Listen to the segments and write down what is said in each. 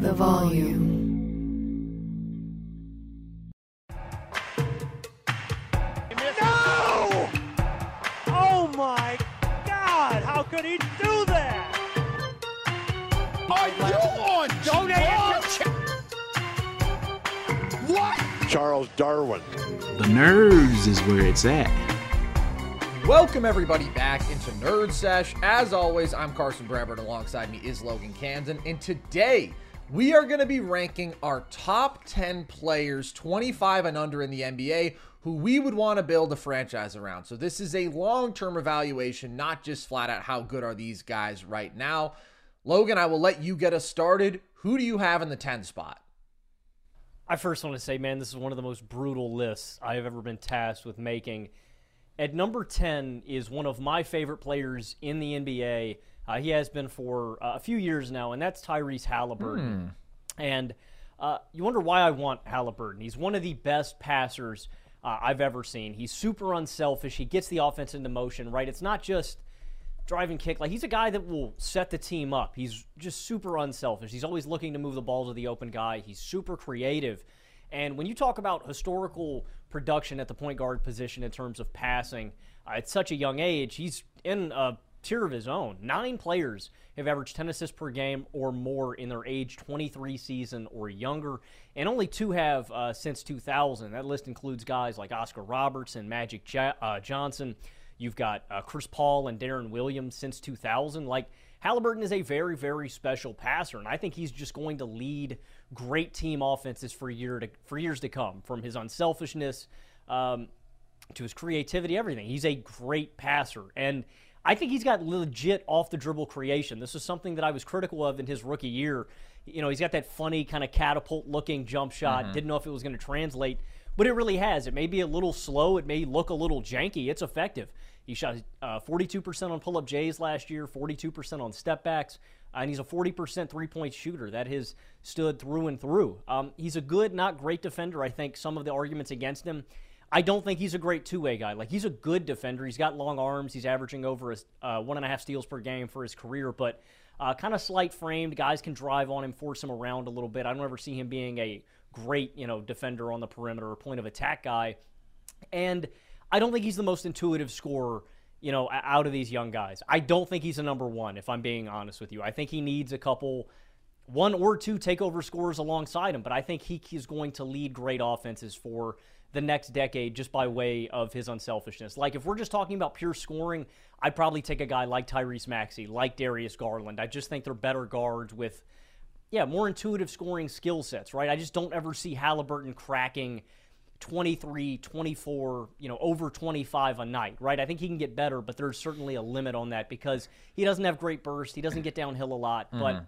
The volume. No! Oh my God! How could he do that? Are you on Don't. What? Charles Darwin. The nerves is where it's at. Welcome everybody back into Nerd Sesh. As always, I'm Carson Brevard. Alongside me is Logan Kansan, and today we are going to be ranking our top 10 players, 25 and under in the NBA, who we would want to build a franchise around. So this is a long-term evaluation, not just flat out how good are these guys right now. Logan, I will let you get us started. Who do you have in the 10 spot? I first want to say, man, this is one of the most brutal lists I have ever been tasked with making. At number 10 is one of my favorite players in the NBA. Uh, he has been for uh, a few years now, and that's Tyrese Halliburton. And uh, you wonder why I want Halliburton. He's one of the best passers uh, I've ever seen. He's super unselfish. He gets the offense into motion, right? It's not just driving kick. Like he's a guy that will set the team up. He's just super unselfish. He's always looking to move the ball to the open guy. He's super creative. And when you talk about historical production at the point guard position in terms of passing uh, at such a young age, he's in a tier of his own. Nine players have averaged 10 assists per game or more in their age 23 season or younger, and only two have uh, since 2000. That list includes guys like Oscar Robertson, Magic ja- uh, Johnson. You've got uh, Chris Paul and Deron Williams since 2000. Like Halliburton is a very, very special passer, and I think he's just going to lead great team offenses for year to for years to come. From his unselfishness um, to his creativity, everything. He's a great passer, and I think he's got legit off the dribble creation. This is something that I was critical of in his rookie year. You know, he's got that funny kind of catapult looking jump shot. Didn't know if it was going to translate, but it really has. It may be a little slow. It may look a little janky. It's effective. He shot uh, 42% on pull up J's last year, 42% on step backs, and he's a 40% three point shooter. That has stood through and through. Um, he's a good, not great defender. I think some of the arguments against him. I don't think he's a great two way guy. Like, he's a good defender. He's got long arms. He's averaging over his, uh, one and a half steals per game for his career, but uh, kind of slight framed. Guys can drive on him, force him around a little bit. I don't ever see him being a great, you know, defender on the perimeter or point of attack guy. And I don't think he's the most intuitive scorer, you know, out of these young guys. I don't think he's a number one, if I'm being honest with you. I think he needs a couple, one or two takeover scorers alongside him, but I think he is going to lead great offenses for the next decade just by way of his unselfishness. Like, if we're just talking about pure scoring, I'd probably take a guy like Tyrese Maxey, like Darius Garland. I just think they're better guards with, yeah, more intuitive scoring skill sets, right? I just don't ever see Halliburton cracking 23, 24, you know, over 25 a night, right? I think he can get better, but there's certainly a limit on that because he doesn't have great burst. He doesn't get downhill a lot, but mm-hmm.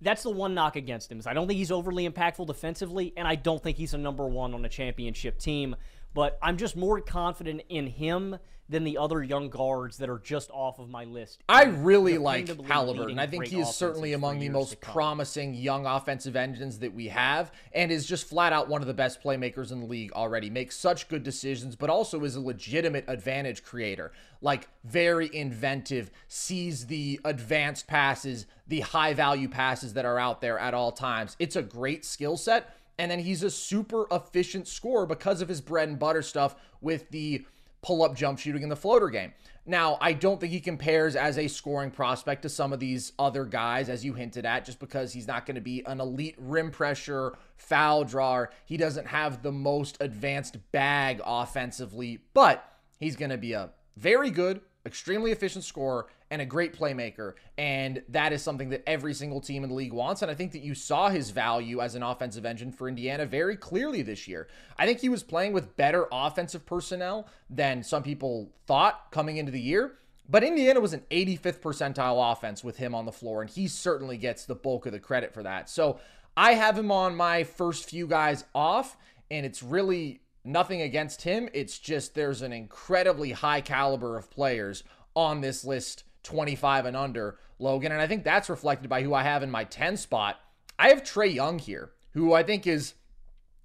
That's the one knock against him. Is I don't think he's overly impactful defensively, and I don't think he's a number one on a championship team. But I'm just more confident in him than the other young guards that are just off of my list. I really like Halliburton. I think he is certainly among the most promising young offensive engines that we have and is just flat out one of the best playmakers in the league already. Makes such good decisions, but also is a legitimate advantage creator. Like very inventive, sees the advanced passes, the high value passes that are out there at all times. It's a great skill set. And then he's a super efficient scorer because of his bread and butter stuff with the pull up jump shooting in the floater game. Now, I don't think he compares as a scoring prospect to some of these other guys, as you hinted at, just because he's not going to be an elite rim pressure, foul drawer. He doesn't have the most advanced bag offensively, but he's going to be a very good, extremely efficient scorer and a great playmaker. And that is something that every single team in the league wants. And I think that you saw his value as an offensive engine for Indiana very clearly this year. I think he was playing with better offensive personnel than some people thought coming into the year. But Indiana was an 85th percentile offense with him on the floor, and he certainly gets the bulk of the credit for that. So I have him on my first few guys off, and it's really nothing against him. It's just there's an incredibly high caliber of players on this list 25 and under, Logan. And I think that's reflected by who I have in my 10 spot. I have Trae Young here, who I think is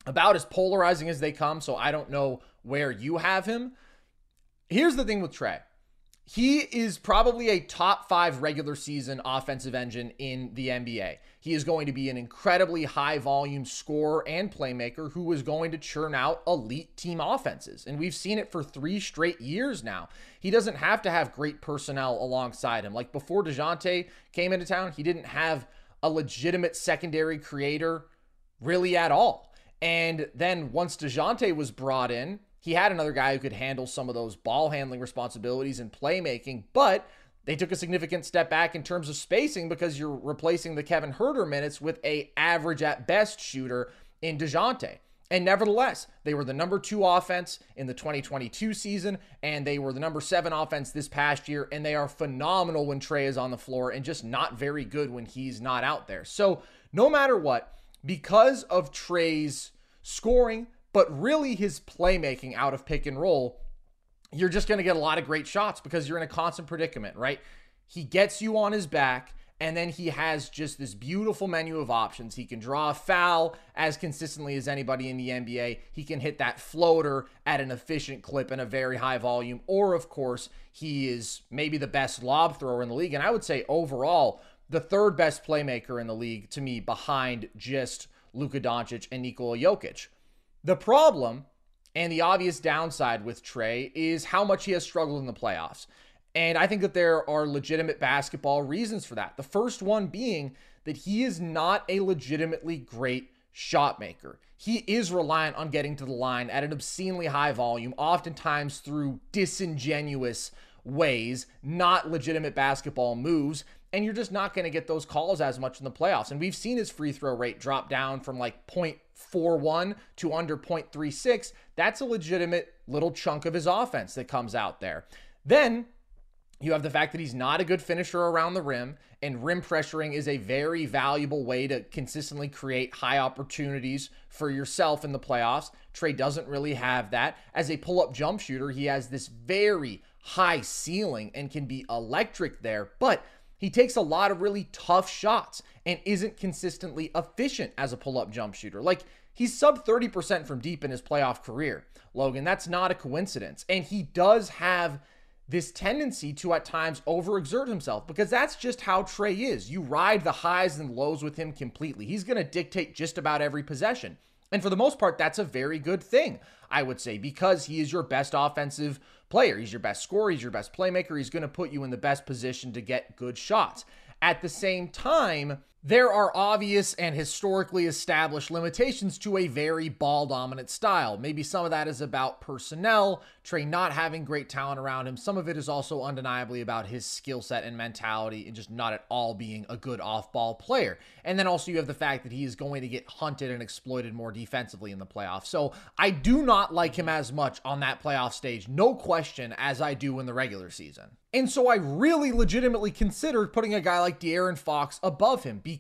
about as polarizing as they come. So I don't know where you have him. Here's the thing with Trae. He is probably a top five regular season offensive engine in the NBA. He is going to be an incredibly high volume scorer and playmaker who is going to churn out elite team offenses. And we've seen it for three straight years now. He doesn't have to have great personnel alongside him. Like before Dejounte came into town, he didn't have a legitimate secondary creator really at all. And then once Dejounte was brought in, he had another guy who could handle some of those ball handling responsibilities and playmaking, but they took a significant step back in terms of spacing because you're replacing the Kevin Huerter minutes with a average at best shooter in Dejounte. And nevertheless, they were the number two offense in the 2022 season, and they were the number seven offense this past year, and they are phenomenal when Trae is on the floor and just not very good when he's not out there. So, no matter what, because of Trae's scoring, but really his playmaking out of pick and roll, you're just going to get a lot of great shots because you're in a constant predicament, right? He gets you on his back, and then he has just this beautiful menu of options. He can draw a foul as consistently as anybody in the NBA. He can hit that floater at an efficient clip and a very high volume. Or, of course, he is maybe the best lob thrower in the league. And I would say overall, the third best playmaker in the league to me behind just Luka Doncic and Nikola Jokic. The problem and the obvious downside with Trae is how much he has struggled in the playoffs. And I think that there are legitimate basketball reasons for that. The first one being that he is not a legitimately great shot maker. He is reliant on getting to the line at an obscenely high volume, oftentimes through disingenuous ways, not legitimate basketball moves. And you're just not going to get those calls as much in the playoffs. And we've seen his free throw rate drop down from like 0.41 to under 0.36. That's a legitimate little chunk of his offense that comes out there. Then you have the fact that he's not a good finisher around the rim, and rim pressuring is a very valuable way to consistently create high opportunities for yourself in the playoffs. Trae doesn't really have that. As a pull up jump shooter, he has this very high ceiling and can be electric there, but he takes a lot of really tough shots and isn't consistently efficient as a pull up jump shooter. Like, he's sub 30% from deep in his playoff career, Logan. That's not a coincidence. And he does have this tendency to at times overexert himself because that's just how Trae is. You ride the highs and lows with him completely. He's going to dictate just about every possession. And for the most part, that's a very good thing, I would say, because he is your best offensive player. He's your best scorer. He's your best playmaker. He's going to put you in the best position to get good shots. At the same time, there are obvious and historically established limitations to a very ball dominant style. Maybe some of that is about personnel, Trae not having great talent around him. Some of it is also undeniably about his skill set and mentality and just not at all being a good off ball player. And then also you have the fact that he is going to get hunted and exploited more defensively in the playoffs. So I do not like him as much on that playoff stage, no question, as I do in the regular season. And so I really legitimately considered putting a guy like De'Aaron Fox above him because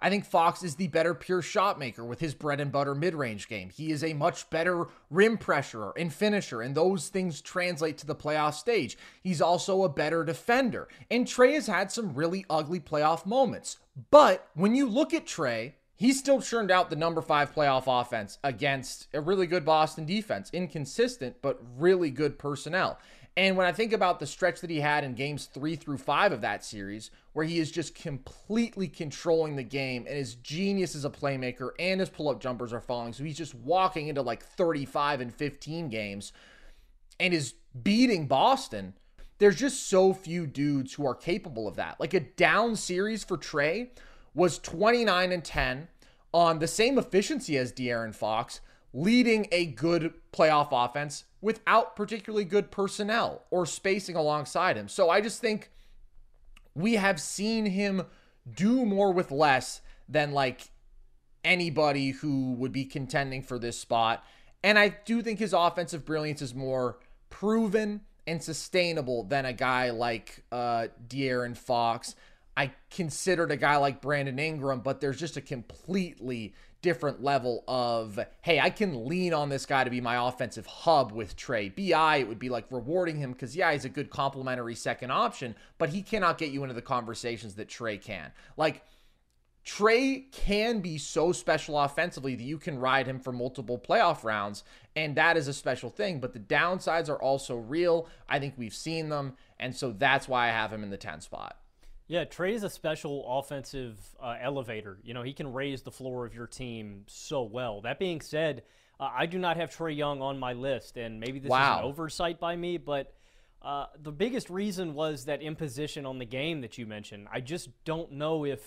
I think Fox is the better pure shot maker with his bread and butter mid range game. He is a much better rim pressurer and finisher, and those things translate to the playoff stage. He's also a better defender. And Trae has had some really ugly playoff moments. But when you look at Trae, he still churned out the number five playoff offense against a really good Boston defense. Inconsistent, but really good personnel. And when I think about the stretch that he had in games three through five of that series, where he is just completely controlling the game and his genius as a playmaker and his pull up jumpers are falling. So he's just walking into like 35 and 15 games and is beating Boston. There's just so few dudes who are capable of that. Like a down series for Trae was 29 and 10 on the same efficiency as De'Aaron Fox, leading a good playoff offense without particularly good personnel or spacing alongside him. So I just think we have seen him do more with less than like anybody who would be contending for this spot. And I do think his offensive brilliance is more proven and sustainable than a guy like uh, De'Aaron Fox. I considered a guy like Brandon Ingram, but there's just a completely different level of, hey, I can lean on this guy to be my offensive hub with Trae. BI, it would be like rewarding him because, yeah, he's a good complementary second option, but he cannot get you into the conversations that Trae can. Like, Trae can be so special offensively that you can ride him for multiple playoff rounds, and that is a special thing. But the downsides are also real. I think we've seen them, and so that's why I have him in the 10 spot. Yeah, Trae is a special offensive uh, elevator. You know, he can raise the floor of your team so well. That being said, uh, I do not have Trae Young on my list, and maybe this wow. is an oversight by me, but uh, the biggest reason was that imposition on the game that you mentioned. I just don't know if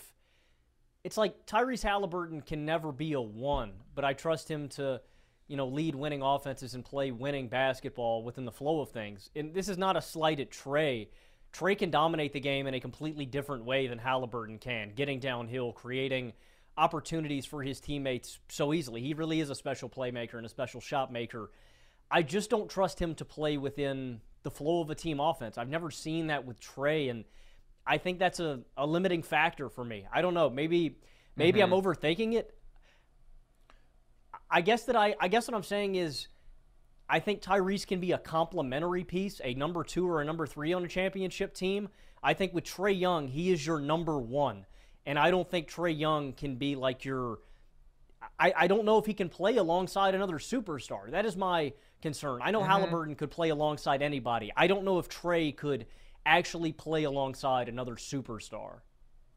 it's like Tyrese Halliburton can never be a one, but I trust him to, you know, lead winning offenses and play winning basketball within the flow of things. And this is not a slight at Trae Trae can dominate the game in a completely different way than Halliburton can, getting downhill, creating opportunities for his teammates so easily. He really is a special playmaker and a special shot maker. I just don't trust him to play within the flow of a team offense. I've never seen that with Trae, and I think that's a, a limiting factor for me. I don't know. Maybe maybe mm-hmm. I'm overthinking it. I guess that I I guess what I'm saying is I think Tyrese can be a complementary piece, a number two or a number three on a championship team. I think with Trae Young, he is your number one. And I don't think Trae Young can be like your. I, I don't know if he can play alongside another superstar. That is my concern. I know mm-hmm. Halliburton could play alongside anybody. I don't know if Trae could actually play alongside another superstar.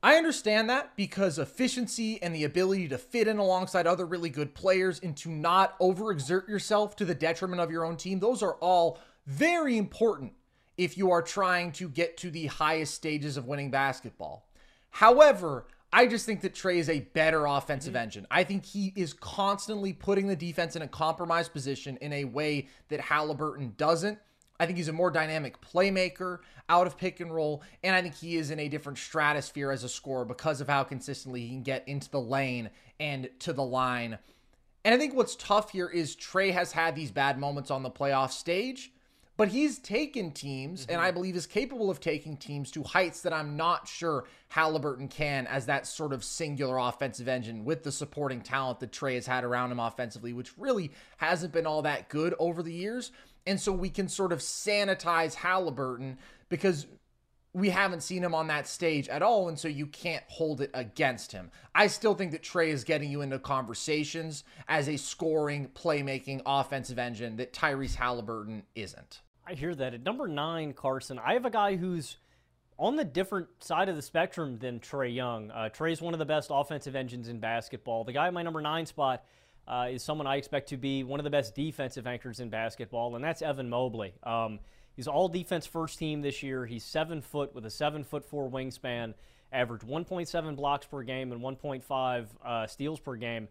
I understand that because efficiency and the ability to fit in alongside other really good players and to not overexert yourself to the detriment of your own team, those are all very important if you are trying to get to the highest stages of winning basketball. However, I just think that Trae is a better offensive mm-hmm. engine. I think he is constantly putting the defense in a compromised position in a way that Halliburton doesn't. I think he's a more dynamic playmaker out of pick and roll, and I think he is in a different stratosphere as a scorer because of how consistently he can get into the lane and to the line. And I think what's tough here is Trae has had these bad moments on the playoff stage, but he's taken teams, mm-hmm. and I believe is capable of taking teams to heights that I'm not sure Halliburton can as that sort of singular offensive engine with the supporting talent that Trae has had around him offensively, which really hasn't been all that good over the years. And so we can sort of sanitize Halliburton because we haven't seen him on that stage at all, and so you can't hold it against him. I still think that Trae is getting you into conversations as a scoring, playmaking, offensive engine that Tyrese Halliburton isn't. I hear that. At number nine, Carson, I have a guy who's on the different side of the spectrum than Trae Young. Uh, Trae's one of the best offensive engines in basketball. The guy at my number nine spot uh, is someone I expect to be one of the best defensive anchors in basketball, and that's Evan Mobley. Um, he's all defense first team this year. He's seven foot with a seven foot four wingspan, averaged 1.7 blocks per game and 1.5 uh, steals per game.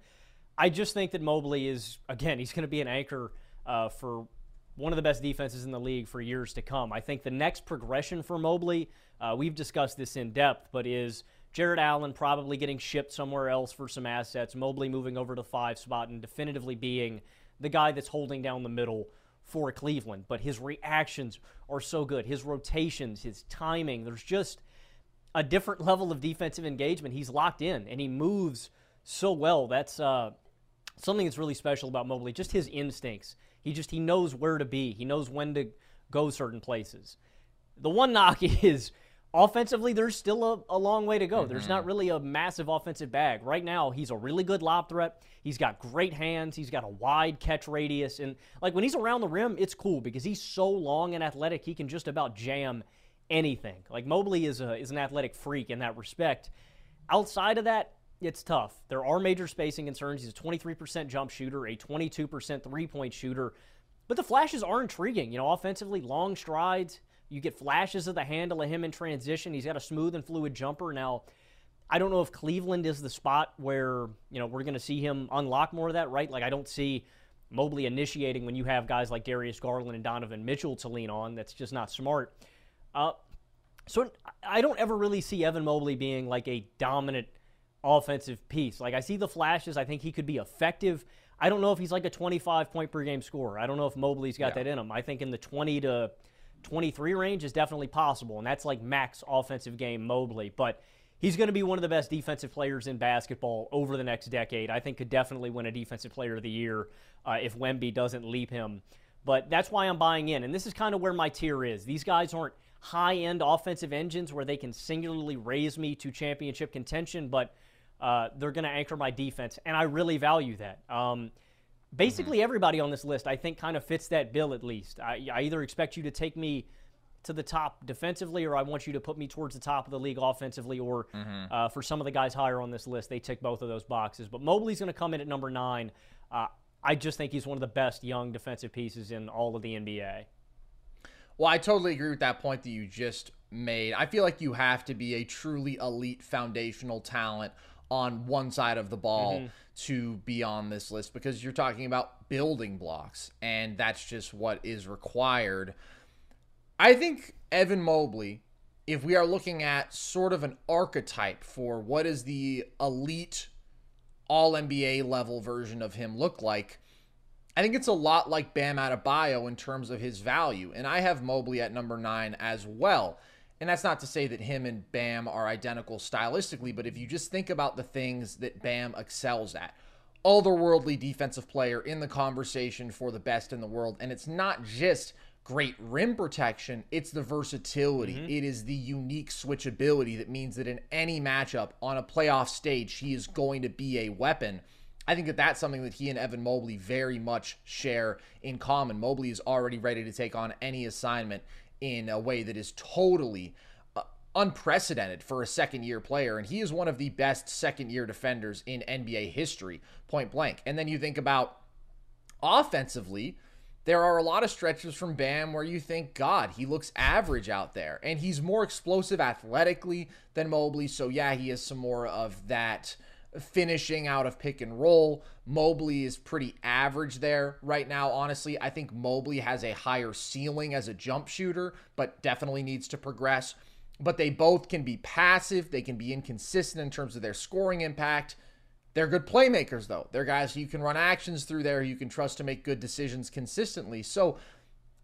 I just think that Mobley is again he's going to be an anchor uh, for one of the best defenses in the league for years to come. I think the next progression for Mobley, uh, we've discussed this in depth, but is Jarrett Allen probably getting shipped somewhere else for some assets, Mobley moving over to five spot and definitively being the guy that's holding down the middle for Cleveland. But his reactions are so good. His rotations, his timing, there's just a different level of defensive engagement. He's locked in and he moves so well. That's uh, something that's really special about Mobley. Just his instincts. He just he knows where to be. He knows when to go certain places. The one knock is offensively, there's still a, a long way to go. Mm-hmm. There's not really a massive offensive bag. Right now, he's a really good lob threat. He's got great hands. He's got a wide catch radius. And like when he's around the rim, it's cool because he's so long and athletic, he can just about jam anything. Like Mobley is a is an athletic freak in that respect. Outside of that, it's tough. There are major spacing concerns. He's a 23% jump shooter, a 22% three-point shooter. But the flashes are intriguing. You know, offensively, long strides, you get flashes of the handle of him in transition. He's got a smooth and fluid jumper. Now, I don't know if Cleveland is the spot where, you know, we're going to see him unlock more of that, right? Like, I don't see Mobley initiating when you have guys like Darius Garland and Donovan Mitchell to lean on. That's just not smart. Uh, so I don't ever really see Evan Mobley being like a dominant offensive piece. Like, I see the flashes. I think he could be effective. I don't know if he's like a 25 point per game scorer. I don't know if Mobley's got yeah. that in him. I think in the 20 to 23 range is definitely possible, and that's like max offensive game Mobley. But he's going to be one of the best defensive players in basketball over the next decade. I think could definitely win a Defensive Player of the Year uh, if Wemby doesn't leap him. But that's why I'm buying in, and this is kind of where my tier is. These guys aren't high-end offensive engines where they can singularly raise me to championship contention, but uh, they're going to anchor my defense, and I really value that. Um, basically mm-hmm. everybody on this list, I think, kind of fits that bill at least. I, I, either expect you to take me to the top defensively, or I want you to put me towards the top of the league offensively, or mm-hmm. uh, for some of the guys higher on this list, they tick both of those boxes. But Mobley's going to come in at number nine. Uh, I just think he's one of the best young defensive pieces in all of the NBA. Well, I totally agree with that point that you just made. I feel like you have to be a truly elite foundational talent on one side of the ball mm-hmm. to be on this list because you're talking about building blocks, and that's just what is required. I think Evan Mobley, if we are looking at sort of an archetype for what is the elite all NBA level version of him look like, I think it's a lot like Bam Adebayo in terms of his value. And I have Mobley at number nine as well. And that's not to say that him and Bam are identical stylistically, but if you just think about the things that Bam excels at, otherworldly defensive player in the conversation for the best in the world. And it's not just great rim protection, it's the versatility. Mm-hmm. It is the unique switchability that means that in any matchup on a playoff stage, he is going to be a weapon. I think that that's something that he and Evan Mobley very much share in common. Mobley is already ready to take on any assignment in a way that is totally uh, unprecedented for a second year player. And he is one of the best second year defenders in NBA history, point blank. And then you think about offensively, there are a lot of stretches from Bam where you think, God, he looks average out there. And he's more explosive athletically than Mobley. So, yeah, he has some more of that finishing out of pick and roll. Mobley is pretty average there right now, honestly. I think Mobley has a higher ceiling as a jump shooter, but definitely needs to progress. But they both can be passive, they can be inconsistent in terms of their scoring impact. They're good playmakers, though. They're guys you can run actions through there, you can trust to make good decisions consistently. So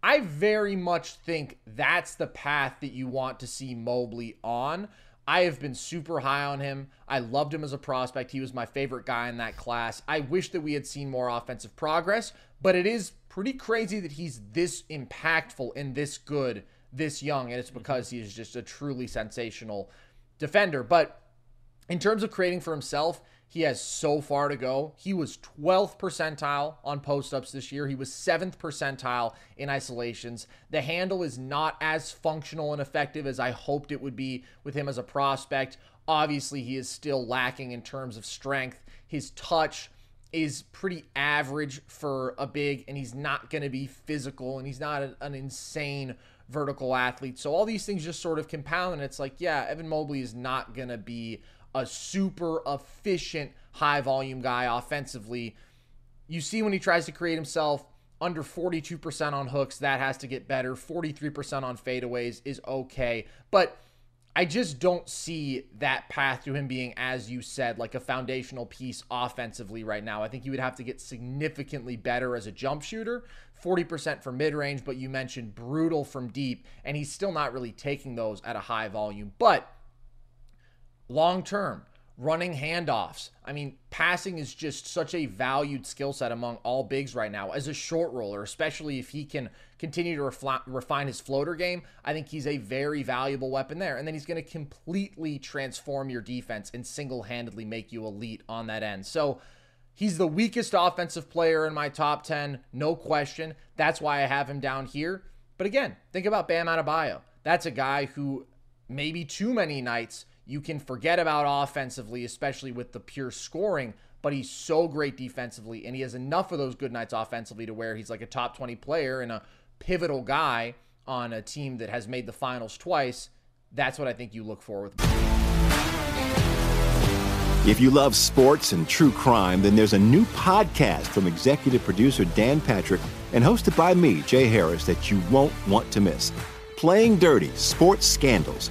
I very much think that's the path that you want to see Mobley on. I have been super high on him. I loved him as a prospect. He was my favorite guy in that class. I wish that we had seen more offensive progress, but it is pretty crazy that he's this impactful and this good this young, and it's mm-hmm. because he is just a truly sensational defender. But in terms of creating for himself, he has so far to go. He was 12th percentile on post ups this year. He was 7th percentile in isolations. The handle is not as functional and effective as I hoped it would be with him as a prospect. Obviously, he is still lacking in terms of strength. His touch is pretty average for a big, and he's not going to be physical, and he's not an insane vertical athlete. So all these things just sort of compound, and it's like, yeah, Evan Mobley is not going to be a super efficient high volume guy offensively. You see when he tries to create himself under 42% on hooks, that has to get better. 43% on fadeaways is okay. But I just don't see that path to him being, as you said, like a foundational piece offensively right now. I think he would have to get significantly better as a jump shooter, 40% for mid range, but you mentioned brutal from deep, and he's still not really taking those at a high volume. But long term, running handoffs. I mean, passing is just such a valued skill set among all bigs right now. As a short roller, especially if he can continue to refine his floater game, I think he's a very valuable weapon there. And then he's going to completely transform your defense and single handedly make you elite on that end. So, He's the weakest offensive player in my top 10, no question. That's why I have him down here. But again, think about Bam Adebayo. That's a guy who maybe too many nights you can forget about offensively, especially with the pure scoring, but he's so great defensively and he has enough of those good nights offensively to where he's like a top 20 player and a pivotal guy on a team that has made the finals twice. That's what I think you look for with If you love sports and true crime, then there's a new podcast from executive producer Dan Patrick and hosted by me, Jay Harris, that you won't want to miss. Playing Dirty Sports Scandals.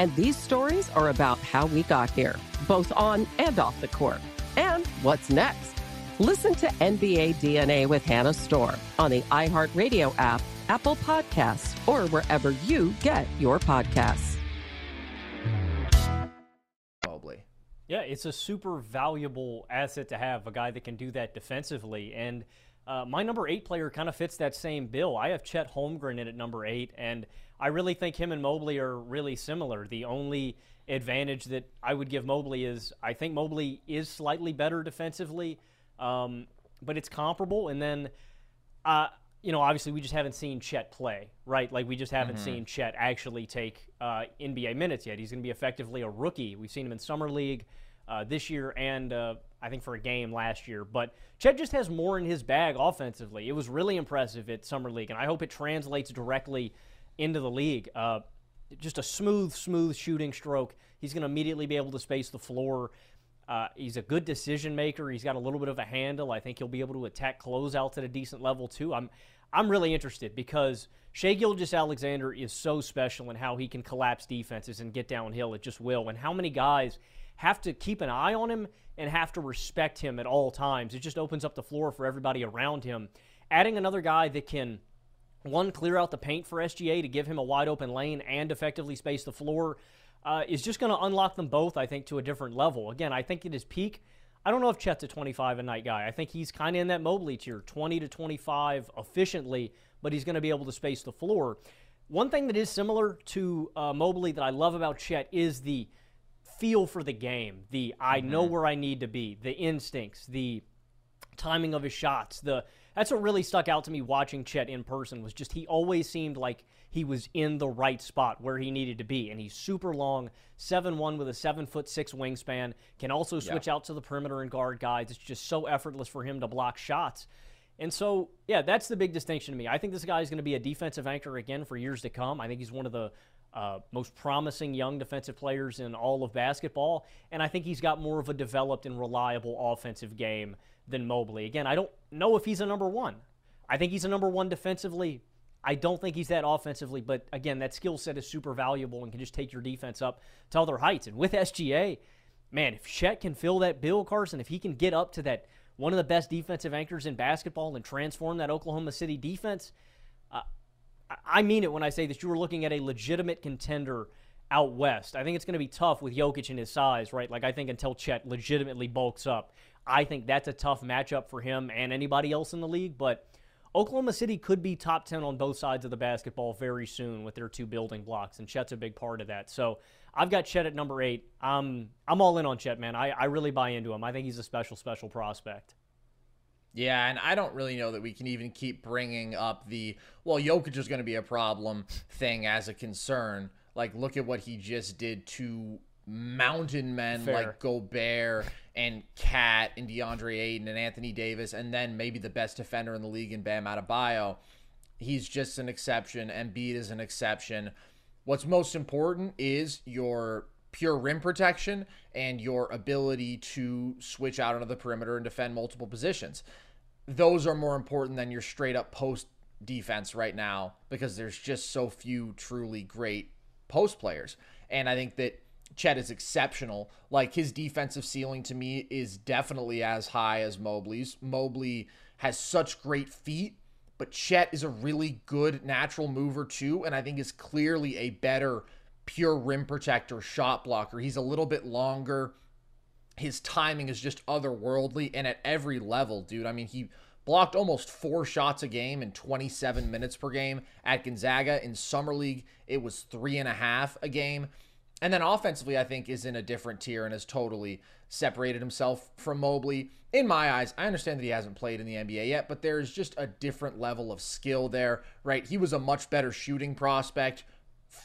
LeBron James. And these stories are about how we got here, both on and off the court. And what's next? Listen to NBA DNA with Hannah Storm on the iHeartRadio app, Apple Podcasts, or wherever you get your podcasts. Probably. Yeah, it's a super valuable asset to have a guy that can do that defensively. And uh, my number eight player kind of fits that same bill. I have Chet Holmgren in at number eight, and I really think him and Mobley are really similar. The only advantage that I would give Mobley is I think Mobley is slightly better defensively, um, but it's comparable. And then, uh, you know, obviously we just haven't seen Chet play, right? Like we just haven't Mhm. seen Chet actually take uh, NBA minutes yet. He's going to be effectively a rookie. We've seen him in summer league uh, this year and uh, I think for a game last year. But Chet just has more in his bag offensively. It was really impressive at summer league, and I hope it translates directly into the league. Uh, just a smooth, smooth shooting stroke. He's going to immediately be able to space the floor. Uh, he's a good decision maker. He's got a little bit of a handle. I think he'll be able to attack closeouts at a decent level too. I'm I'm really interested because Shai Gilgeous Alexander is so special in how he can collapse defenses and get downhill It just will, and how many guys have to keep an eye on him and have to respect him at all times. It just opens up the floor for everybody around him. Adding another guy that can one, clear out the paint for SGA to give him a wide open lane and effectively space the floor uh, is just going to unlock them both, I think, to a different level. Again, I think at his peak, I don't know if Chet's a 25 a night guy. I think he's kind of in that Mobley tier, 20 to 25 efficiently, but he's going to be able to space the floor. One thing that is similar to uh, Mobley that I love about Chet is the feel for the game, the I know Mm-hmm. where I need to be, the instincts, the timing of his shots. The that's what really stuck out to me watching Chet in person was just he always seemed like he was in the right spot where he needed to be, and he's super long, seven one with a seven foot six wingspan. Can also switch out to the perimeter and guard guys. It's just so effortless for him to block shots. And so, yeah, that's the big distinction to me. I think this guy is going to be a defensive anchor again for years to come. I think he's one of the uh, most promising young defensive players in all of basketball. And I think he's got more of a developed and reliable offensive game than Mobley. Again, I don't know if he's a number one. I think he's a number one defensively. I don't think he's that offensively, but again, that skill set is super valuable and can just take your defense up to other heights. And with SGA, man, if Chet can fill that bill, Carson, if he can get up to that one of the best defensive anchors in basketball and transform that Oklahoma City defense, uh, I- mean it when I say that you are looking at a legitimate contender out west. I think it's going to be tough with Jokic and his size, right? Like I think until Chet legitimately bulks up, I think that's a tough matchup for him and anybody else in the league. But Oklahoma City could be top 10 on both sides of the basketball very soon with their two building blocks, and Chet's a big part of that. So I've got Chet at number eight. Um, I'm all in on Chet, man. I, I really buy into him. I think he's a special, special prospect. Yeah, and I don't really know that we can even keep bringing up the well, Jokic is going to be a problem thing as a concern. Like, look at what he just did to mountain men Fair. like Gobert and KAT and DeAndre Ayton and Anthony Davis, and then maybe the best defender in the league in Bam Adebayo. He's just an exception. Embiid is an exception. What's most important is your pure rim protection and your ability to switch out onto the perimeter and defend multiple positions. Those are more important than your straight up post defense right now because there's just so few truly great post players. And I think that Chet is exceptional. Like his defensive ceiling to me is definitely as high as Mobley's. Mobley has such great feet, but Chet is a really good natural mover too, and I think is clearly a better pure rim protector, shot blocker. He's a little bit longer. His timing is just otherworldly, and at every level, dude. I mean, he blocked almost four shots a game in 27 minutes per game at Gonzaga. In summer league, it was three and a half a game. And then offensively, I think is in a different tier and has totally separated himself from Mobley. In my eyes, I understand that he hasn't played in the NBA yet, but there's just a different level of skill there, right? He was a much better shooting prospect,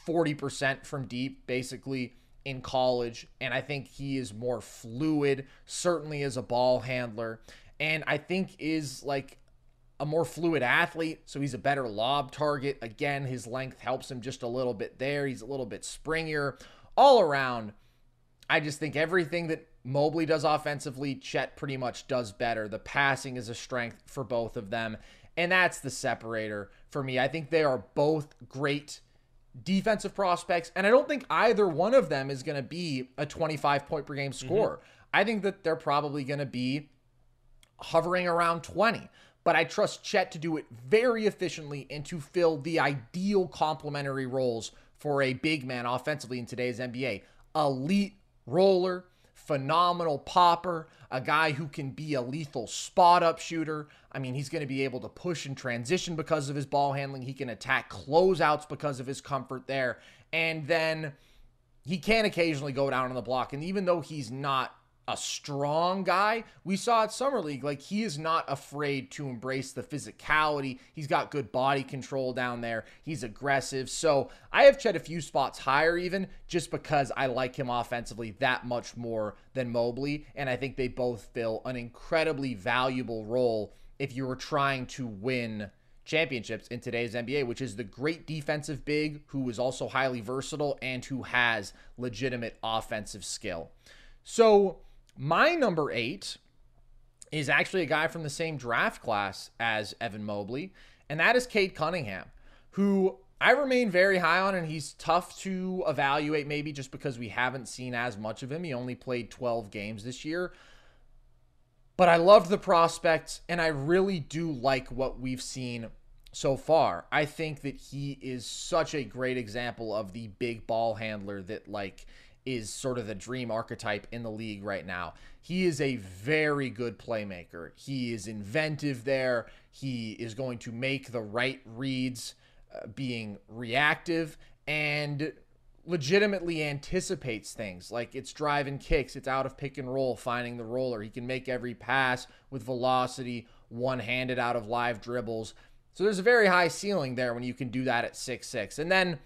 40% from deep, basically in college. And I think he is more fluid, certainly as a ball handler. And I think is like a more fluid athlete, so he's a better lob target. Again, his length helps him just a little bit there. He's a little bit springier. All around, I just think everything that Mobley does offensively, Chet pretty much does better. The passing is a strength for both of them, and that's the separator for me. I think they are both great defensive prospects, and I don't think either one of them is going to be a 25 point per game mm-hmm. scorer. I think that they're probably going to be hovering around 20. But I trust Chet to do it very efficiently and to fill the ideal complementary roles for a big man offensively in today's NBA. Elite roller, phenomenal popper, a guy who can be a lethal spot up shooter. I mean, he's going to be able to push and transition because of his ball handling. He can attack closeouts because of his comfort there. And then he can occasionally go down on the block. And even though he's not a strong guy, we saw at Summer League, like he is not afraid to embrace the physicality. He's got good body control down there. He's aggressive. So I have Chet a few spots higher, even just because I like him offensively that much more than Mobley. And I think they both fill an incredibly valuable role if you were trying to win championships in today's NBA, which is the great defensive big who is also highly versatile and who has legitimate offensive skill. So, my number eight is actually a guy from the same draft class as Evan Mobley, and that is Cade Cunningham, who I remain very high on, and he's tough to evaluate maybe just because we haven't seen as much of him. He only played 12 games this year. But I loved the prospects, and I really do like what we've seen so far. I think that he is such a great example of the big ball handler that, like, is sort of the dream archetype in the league right now. He is a very good playmaker. He is inventive there. He is going to make the right reads, uh, being reactive. And legitimately anticipates things like it's driving kicks, it's out of pick and roll, finding the roller. He can make every pass with velocity, one handed out of live dribbles. So there's a very high ceiling there when you can do that at six six. And then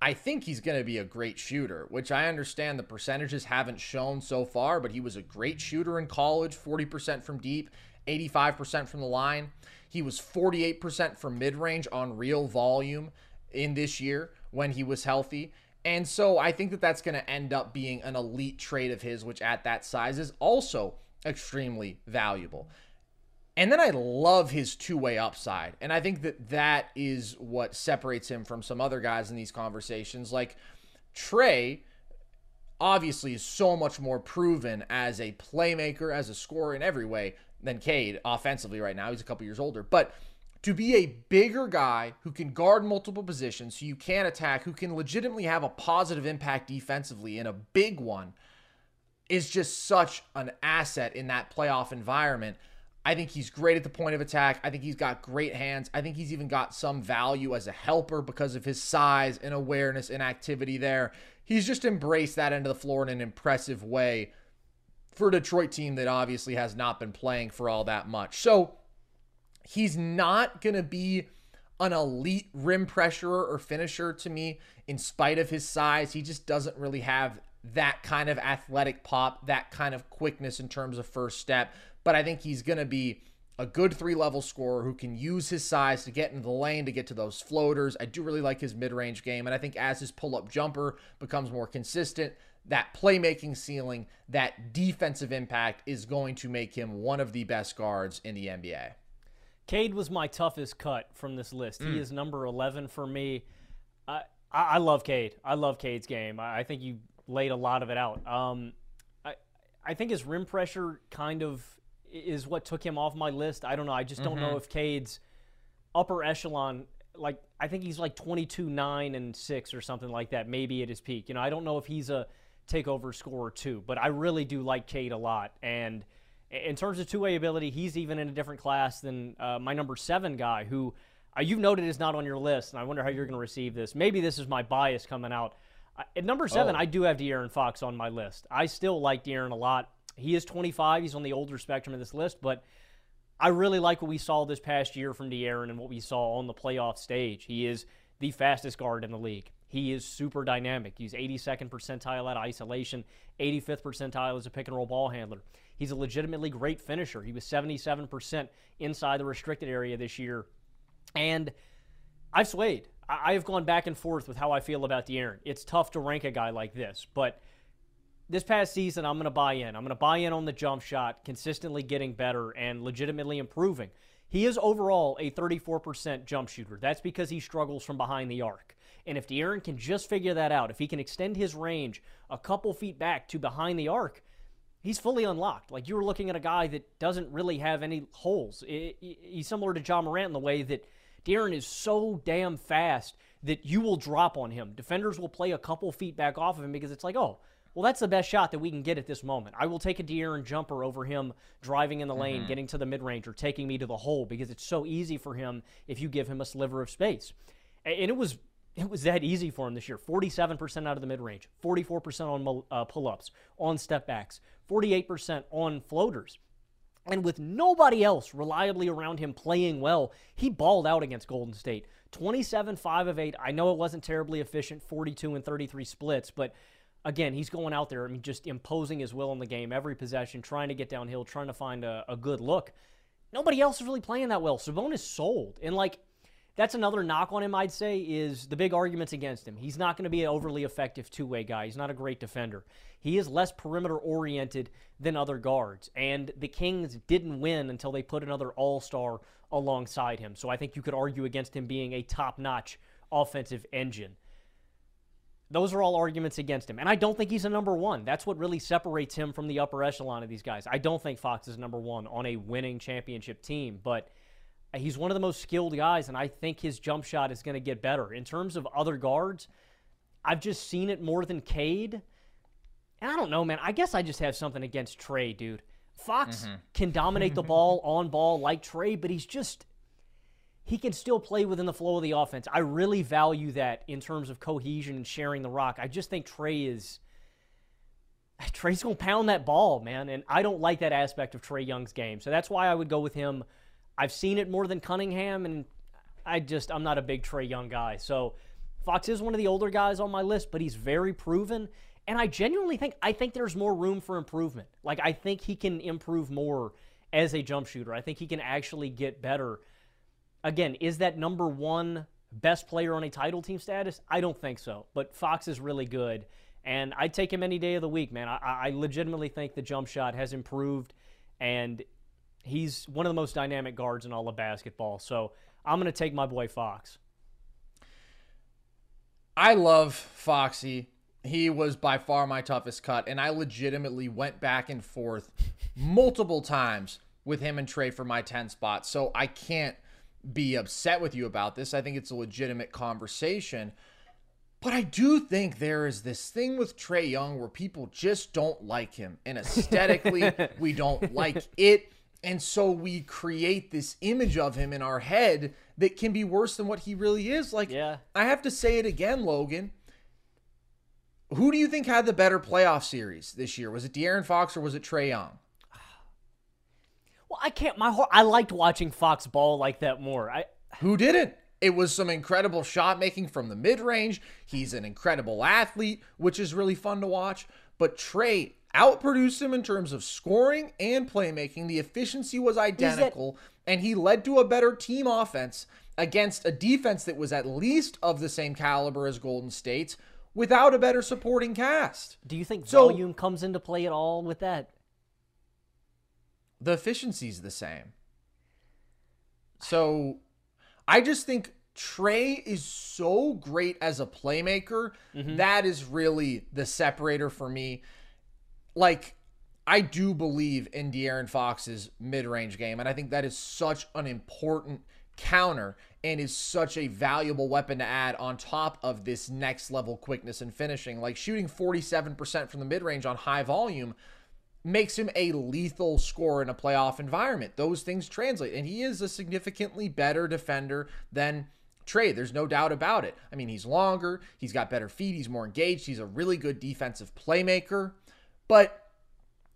I think he's going to be a great shooter, which I understand the percentages haven't shown so far, but he was a great shooter in college 40% from deep, 85% from the line. He was 48% from mid range on real volume in this year when he was healthy. And so I think that that's going to end up being an elite trade of his, which at that size is also extremely valuable. And then I love his two way upside. And I think that that is what separates him from some other guys in these conversations. Like Trae, obviously, is so much more proven as a playmaker, as a scorer in every way than Cade offensively right now. He's a couple years older. But to be a bigger guy who can guard multiple positions, so you can attack, who can legitimately have a positive impact defensively in a big one, is just such an asset in that playoff environment. I think he's great at the point of attack. I think he's got great hands. I think he's even got some value as a helper because of his size and awareness and activity there. He's just embraced that end of the floor in an impressive way for a Detroit team that obviously has not been playing for all that much. So he's not going to be an elite rim pressurer or finisher to me in spite of his size. He just doesn't really have that kind of athletic pop, that kind of quickness in terms of first step but I think he's going to be a good three level scorer who can use his size to get into the lane, to get to those floaters. I do really like his mid range game. And I think as his pull up jumper becomes more consistent, that playmaking ceiling, that defensive impact is going to make him one of the best guards in the NBA. Cade was my toughest cut from this list. Mm. He is number 11 for me. I, I love Cade. I love Cade's game. I think you laid a lot of it out. Um, I, I think his rim pressure kind of is what took him off my list. I don't know. I just don't mm-hmm. know if Cade's upper echelon, like I think he's like 22, 9, and 6 or something like that, maybe at his peak. You know, I don't know if he's a takeover scorer too, but I really do like Cade a lot. And in terms of two way ability, he's even in a different class than uh, my number seven guy, who uh, you've noted is not on your list. And I wonder how you're going to receive this. Maybe this is my bias coming out. Uh, at number seven, oh. I do have De'Aaron Fox on my list. I still like De'Aaron a lot. He is 25. He's on the older spectrum of this list, but I really like what we saw this past year from De'Aaron and what we saw on the playoff stage. He is the fastest guard in the league. He is super dynamic. He's 82nd percentile at isolation, 85th percentile as a pick and roll ball handler. He's a legitimately great finisher. He was 77% inside the restricted area this year. And I've swayed. I have gone back and forth with how I feel about De'Aaron. It's tough to rank a guy like this, but – this past season, I'm going to buy in. I'm going to buy in on the jump shot, consistently getting better and legitimately improving. He is overall a 34% jump shooter. That's because he struggles from behind the arc. And if De'Aaron can just figure that out, if he can extend his range a couple feet back to behind the arc, he's fully unlocked. Like you were looking at a guy that doesn't really have any holes. He's similar to Ja Morant in the way that De'Aaron is so damn fast that you will drop on him. Defenders will play a couple feet back off of him because it's like, oh, well, that's the best shot that we can get at this moment. I will take a De'Aaron jumper over him driving in the lane, mm-hmm. getting to the mid range, or taking me to the hole because it's so easy for him if you give him a sliver of space. And it was it was that easy for him this year. 47% out of the mid range, 44% on uh, pull ups, on step backs, 48% on floaters. And with nobody else reliably around him playing well, he balled out against Golden State. 27 5 of 8. I know it wasn't terribly efficient, 42 and 33 splits, but again, he's going out there, I mean, just imposing his will in the game every possession, trying to get downhill, trying to find a, a good look. Nobody else is really playing that well. Sabonis sold. And, like, that's another knock on him, I'd say, is the big arguments against him. He's not going to be an overly effective two way guy. He's not a great defender. He is less perimeter oriented than other guards. And the Kings didn't win until they put another all star alongside him. So I think you could argue against him being a top notch offensive engine. Those are all arguments against him. And I don't think he's a number one. That's what really separates him from the upper echelon of these guys. I don't think Fox is number one on a winning championship team, but he's one of the most skilled guys, and I think his jump shot is going to get better. In terms of other guards, I've just seen it more than Cade. And I don't know, man. I guess I just have something against Trae, dude. Fox mm-hmm. can dominate the ball on ball like Trae, but he's just he can still play within the flow of the offense. I really value that in terms of cohesion and sharing the rock. I just think Trae is Trae's gonna pound that ball, man, and I don't like that aspect of Trae Young's game. So that's why I would go with him. I've seen it more than Cunningham, and I just I'm not a big Trae Young guy. So Fox is one of the older guys on my list, but he's very proven. And I genuinely think I think there's more room for improvement. Like I think he can improve more as a jump shooter. I think he can actually get better. Again, is that number one best player on a title team status? I don't think so. But Fox is really good. And I'd take him any day of the week, man. I, I legitimately think the jump shot has improved, and he's one of the most dynamic guards in all of basketball. So I'm going to take my boy Fox. I love Foxy. He was by far my toughest cut, and I legitimately went back and forth multiple times with him and Trae for my 10 spot. So I can't be upset with you about this. I think it's a legitimate conversation. But I do think there is this thing with Trae Young where people just don't like him. And aesthetically, we don't like it. And so we create this image of him in our head that can be worse than what he really is. Like, yeah. I have to say it again, Logan. Who do you think had the better playoff series this year? Was it De'Aaron Fox or was it Trae Young? Well, I can't. My heart. I liked watching Fox ball like that more. I. Who didn't? It was some incredible shot making from the mid range. He's an incredible athlete, which is really fun to watch. But Trae outproduced him in terms of scoring and playmaking. The efficiency was identical, and he led to a better team offense against a defense that was at least of the same caliber as Golden State's without a better supporting cast. Do you think So- volume comes into play at all with that? The efficiency's the same. So I just think Trae is so great as a playmaker. Mm-hmm. That is really the separator for me. Like, I do believe in De'Aaron Fox's mid range game, and I think that is such an important counter and is such a valuable weapon to add on top of this next level quickness and finishing. Like, shooting 47% from the mid range on high volume makes him a lethal scorer in a playoff environment. Those things translate, and he is a significantly better defender than Trae. There's no doubt about it. I mean, he's longer, he's got better feet, he's more engaged, he's a really good defensive playmaker, but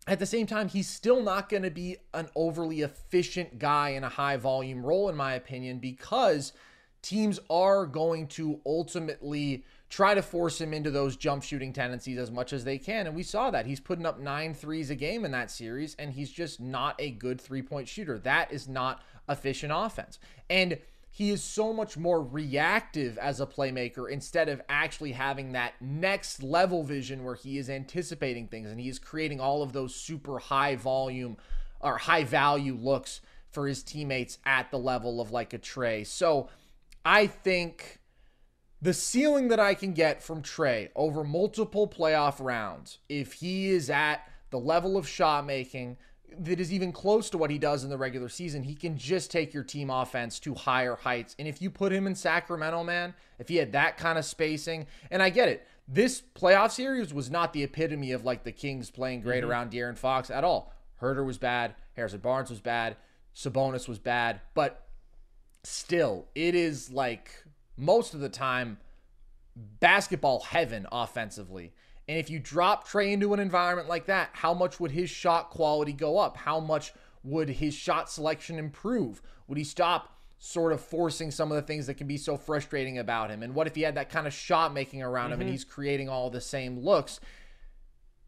at the same time, he's still not going to be an overly efficient guy in a high volume role, in my opinion, because teams are going to ultimately try to force him into those jump shooting tendencies as much as they can. And we saw that. He's putting up nine threes a game in that series, and he's just not a good three point shooter. That is not efficient offense. And he is so much more reactive as a playmaker instead of actually having that next level vision where he is anticipating things and he is creating all of those super high volume or high value looks for his teammates at the level of like a Trae. So I think the ceiling that I can get from Trae over multiple playoff rounds, if he is at the level of shot making that is even close to what he does in the regular season, he can just take your team offense to higher heights. And if you put him in Sacramento, man, if he had that kind of spacing, and I get it, this playoff series was not the epitome of like the Kings playing great mm-hmm. around De'Aaron Fox at all. Huerter was bad, Harrison Barnes was bad, Sabonis was bad, but still, it is like most of the time basketball heaven offensively. And if you drop Trae into an environment like that, how much would his shot quality go up? How much would his shot selection improve? Would he stop sort of forcing some of the things that can be so frustrating about him? And what if he had that kind of shot making around him and mm-hmm. he's creating all the same looks?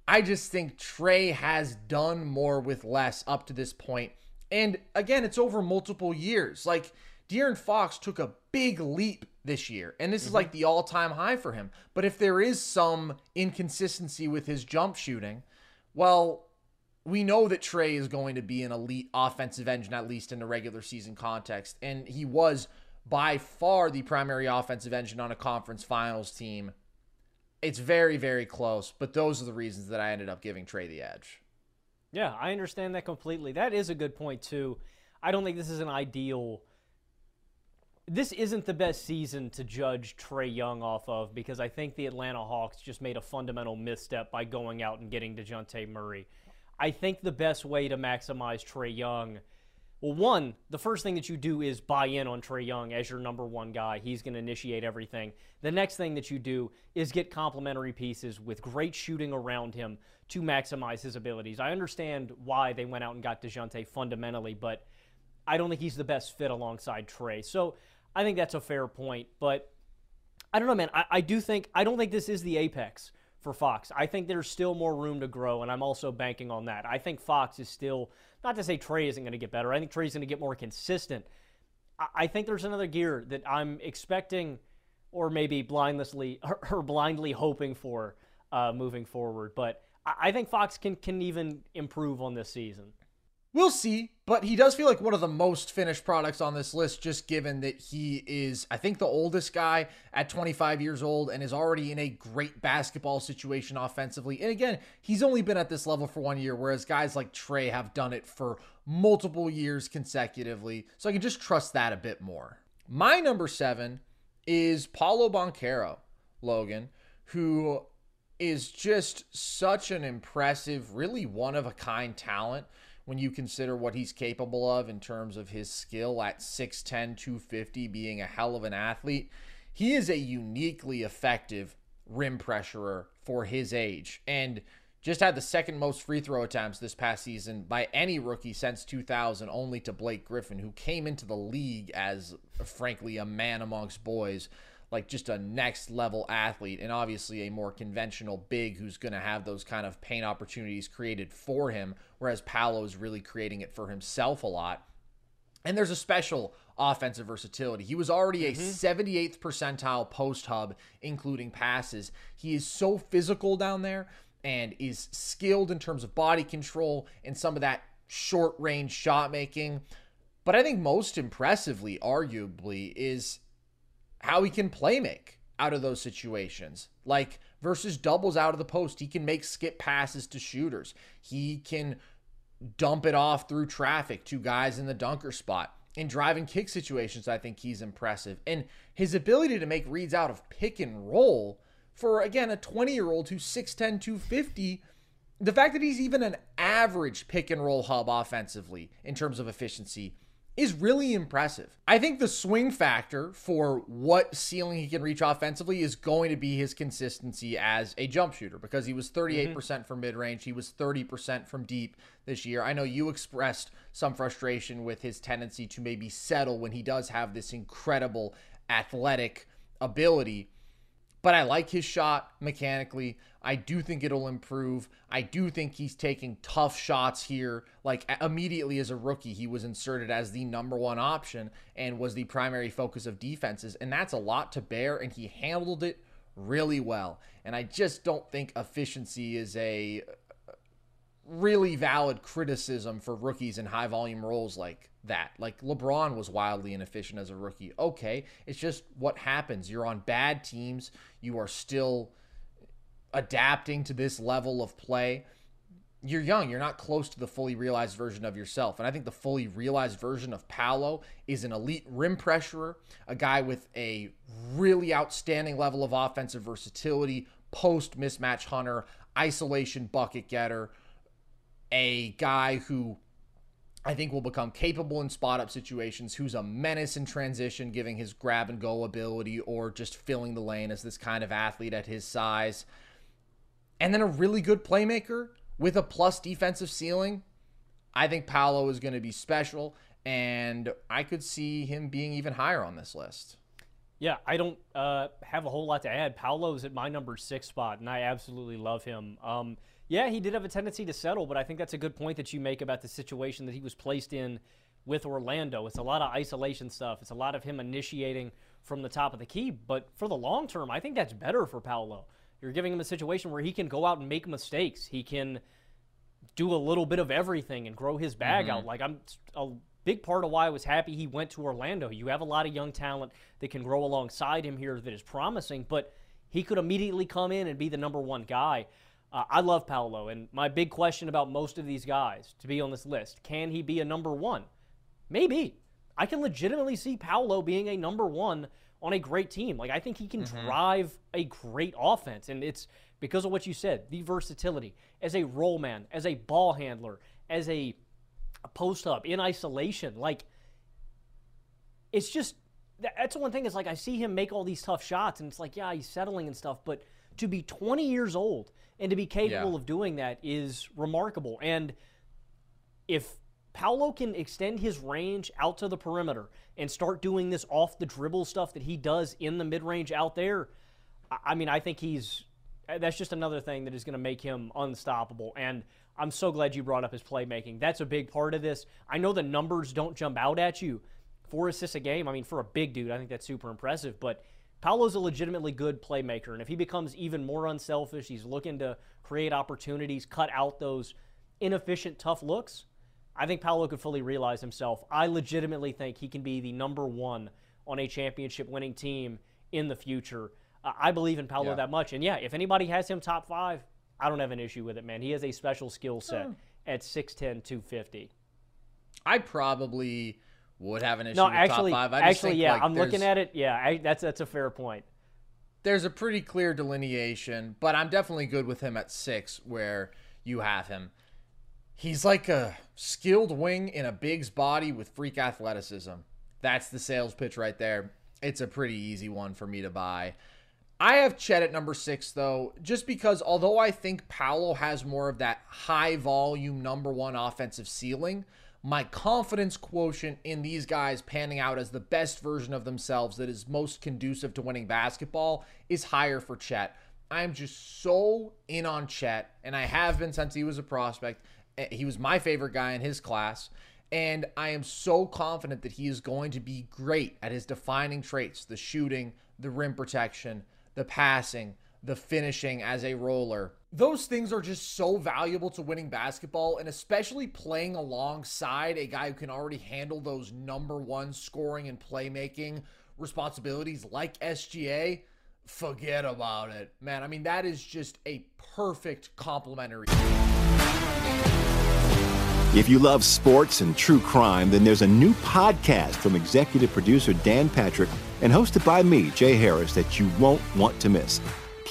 I just think Trae has done more with less up to this point. And again, it's over multiple years. Like De'Aaron Fox took a big leap this year, and this is mm-hmm. like the all-time high for him. But if there is some inconsistency with his jump shooting, well, we know that Trae is going to be an elite offensive engine, at least in the regular season context. And he was by far the primary offensive engine on a conference finals team. It's very, very close, but those are the reasons that I ended up giving Trae the edge. Yeah, I understand that completely. That is a good point too. I don't think this is an ideal. This isn't the best season to judge Trae Young off of because I think the Atlanta Hawks just made a fundamental misstep by going out and getting Dejounte Murray. I think the best way to maximize Trae Young Well, one, the first thing that you do is buy in on Trae Young as your number one guy. He's going to initiate everything. The next thing that you do is get complementary pieces with great shooting around him to maximize his abilities. I understand why they went out and got Dejounte fundamentally, but I don't think he's the best fit alongside Trae. So I think that's a fair point. But I don't know, man. I, I do think, I don't think this is the apex for Fox. I think there's still more room to grow, and I'm also banking on that. I think Fox is still not to say Trae isn't going to get better. I think Trae's going to get more consistent. I think there's another gear that I'm expecting, or maybe blindlessly or blindly hoping for uh, moving forward. But I think Fox can can even improve on this season. We'll see, but he does feel like one of the most finished products on this list, just given that he is, I think, the oldest guy at 25 years old and is already in a great basketball situation offensively. And again, he's only been at this level for one year, whereas guys like Trae have done it for multiple years consecutively. So I can just trust that a bit more. My number seven is Paolo Banchero, Logan, who is just such an impressive, really one of a kind talent when you consider what he's capable of in terms of his skill at 6'10, 250, being a hell of an athlete. He is a uniquely effective rim pressurer for his age and just had the second most free throw attempts this past season by any rookie since 2000, only to Blake Griffin, who came into the league as, frankly, a man amongst boys like just a next level athlete and obviously a more conventional big who's going to have those kind of paint opportunities created for him, whereas Paolo is really creating it for himself a lot. And there's a special offensive versatility. He was already a mm-hmm. 78th percentile post hub, including passes. He is so physical down there and is skilled in terms of body control and some of that short range shot making. But I think most impressively, arguably, is how he can play make out of those situations. Like versus doubles out of the post, he can make skip passes to shooters. He can dump it off through traffic to guys in the dunker spot. In driving kick situations, I think he's impressive. And his ability to make reads out of pick and roll for, again, a 20 year old who's 6'10, 250, the fact that he's even an average pick and roll hub offensively in terms of efficiency is really impressive. I think the swing factor for what ceiling he can reach offensively is going to be his consistency as a jump shooter because he was 38% mm-hmm. from mid range, he was 30% from deep this year. I know you expressed some frustration with his tendency to maybe settle when he does have this incredible athletic ability. But I like his shot mechanically. I do think it'll improve. I do think he's taking tough shots here. Like immediately as a rookie, he was inserted as the number one option and was the primary focus of defenses. And that's a lot to bear. And he handled it really well. And I just don't think efficiency is a really valid criticism for rookies in high volume roles like that. Like LeBron was wildly inefficient as a rookie. Okay, it's just what happens. You're on bad teams, you are still adapting to this level of play. You're young, you're not close to the fully realized version of yourself. And I think the fully realized version of Paolo is an elite rim pressurer, a guy with a really outstanding level of offensive versatility, post mismatch hunter, isolation bucket getter, a guy who I think will become capable in spot up situations, who's a menace in transition, giving his grab and go ability or just filling the lane as this kind of athlete at his size. And then a really good playmaker with a plus defensive ceiling. I think Paolo is going to be special, and I could see him being even higher on this list. Yeah, I don't uh, have a whole lot to add. Paolo's at my number six spot, and I absolutely love him. Um, yeah, he did have a tendency to settle, but I think that's a good point that you make about the situation that he was placed in with Orlando. It's a lot of isolation stuff. It's a lot of him initiating from the top of the key. But for the long term, I think that's better for Paolo. You're giving him a situation where he can go out and make mistakes. He can do a little bit of everything and grow his bag mm-hmm. out. Like I'm a big part of why I was happy he went to Orlando. You have a lot of young talent that can grow alongside him here that is promising, but he could immediately come in and be the number one guy. Uh, I love Paolo, and my big question about most of these guys to be on this list can he be a number one? Maybe. I can legitimately see Paolo being a number one on a great team. Like, I think he can mm-hmm. drive a great offense, and it's because of what you said the versatility as a role man, as a ball handler, as a post up in isolation. Like, it's just that's the one thing is like I see him make all these tough shots, and it's like, yeah, he's settling and stuff, but to be 20 years old and to be capable Yeah. of doing that is remarkable. And if Paolo can extend his range out to the perimeter and start doing this off the dribble stuff that he does in the mid range out there, I- I mean, I think he's uh, that's just another thing that is going to make him unstoppable. And I'm so glad you brought up his playmaking. That's a big part of this. I know the numbers don't jump out at you. Four assists a game. I mean, for a big dude, I think that's super impressive. But Paolo's a legitimately good playmaker. And if he becomes even more unselfish, he's looking to create opportunities, cut out those inefficient, tough looks. I think Paolo could fully realize himself. I legitimately think he can be the number one on a championship winning team in the future. Uh, I believe in Paolo Yeah. that much. And yeah, if anybody has him top five, I don't have an issue with it, man. He has a special skill set Oh. at 6'10, 250. I probably would have an issue No, with actually, top five. I just actually, think, yeah, like, I'm looking at it. Yeah, I, that's that's a fair point. there's a pretty clear delineation, but I'm definitely good with him at six, where you have him. He's like a skilled wing in a big's body with freak athleticism. That's the sales pitch right there. It's a pretty easy one for me to buy. I have Chet at number six, though, just because although I think Paolo has more of that high volume number one offensive ceiling, my confidence quotient in these guys panning out as the best version of themselves that is most conducive to winning basketball is higher for Chet. I'm just so in on Chet, and I have been since he was a prospect. Eh, He was my favorite guy in his class. And I am so confident that he is going to be great at his defining traits the shooting, the rim protection, the passing, the finishing as a roller. Those things are just so valuable to winning basketball, and especially playing alongside a guy who can already handle those number one scoring and playmaking responsibilities like SGA. Forget about it, man. I mean, that is just a perfect complementary. If you love sports and true crime, then there's a new podcast from executive producer Dan Patrick and hosted by me, Jay Harris, that you won't want to miss.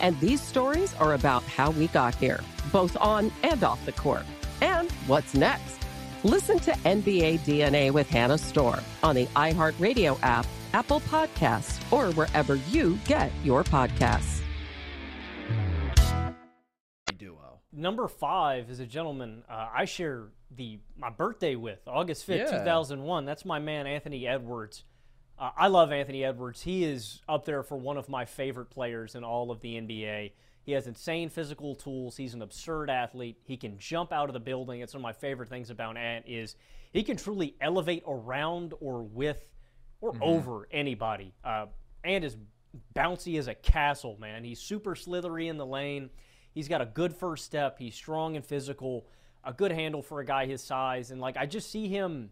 LeBron James. And these stories are about how we got here, both on and off the court. And what's next? Listen to NBA DNA with Hannah Storm on the iHeartRadio app, Apple Podcasts, or wherever you get your podcasts. duo. Number five is a gentleman uh, I share the my birthday with, August fifth, Yeah. two thousand one. That's my man Anthony Edwards. Uh, I love Anthony Edwards. He is up there for one of my favorite players in all of the NBA. He has insane physical tools. He's an absurd athlete. He can jump out of the building. It's one of my favorite things about Ant is he can truly elevate around or with or Mhm. over anybody. Uh, Ant is bouncy as a castle, man. He's super slithery in the lane. He's got a good first step. He's strong and physical, a good handle for a guy his size, and like I just see him,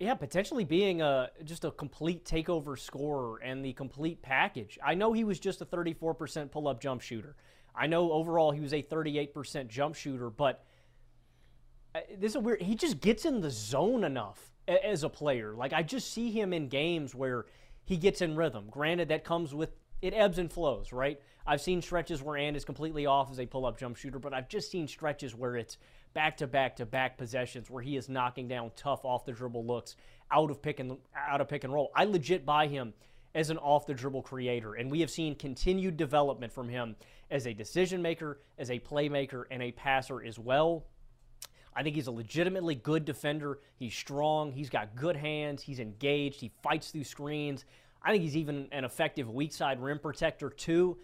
yeah, potentially being a just a complete takeover scorer and the complete package. I know he was just a 34% pull-up jump shooter. I know overall he was a 38% jump shooter, but uh, this is weird. He just gets in the zone enough as a player. Like I just see him in games where he gets in rhythm. Granted, that comes with it ebbs and flows, right? I've seen stretches where Ant is completely off as a pull-up jump shooter, but I've just seen stretches where it's back to back to back possessions where he is knocking down tough off the dribble looks out of pick and out of pick and roll. I legit buy him as an off the dribble creator, and we have seen continued development from him as a decision maker, as a playmaker, and a passer as well. I think he's a legitimately good defender. He's strong. He's got good hands. He's engaged. He fights through screens. I think he's even an effective weak side rim protector, too.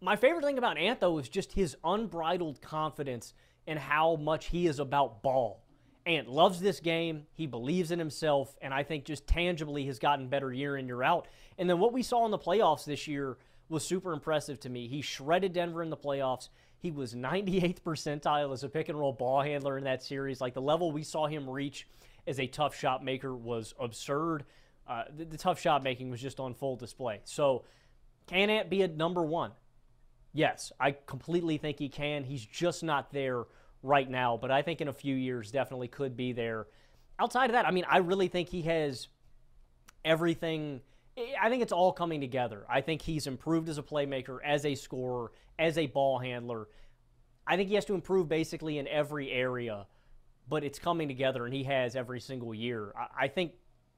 My favorite thing about Antho is just his unbridled confidence in how much he is about ball. Ant loves this game. He believes in himself, and I think just tangibly has gotten better year in, year out. And then what we saw in the playoffs this year was super impressive to me. He shredded Denver in the playoffs. He was 98th percentile as a pick and roll ball handler in that series. Like the level we saw him reach as a tough shot maker was absurd. Uh, the, the tough shot making was just on full display. So, can Ant be a number one? Yes, I completely think he can. He's just not there right now, but I think in a few years definitely could be there. Outside of that, I mean, I really think he has everything. I think it's all coming together. I think he's improved as a playmaker, as a scorer, as a ball handler. I think he has to improve basically in every area, but it's coming together, and he has every single year. I, think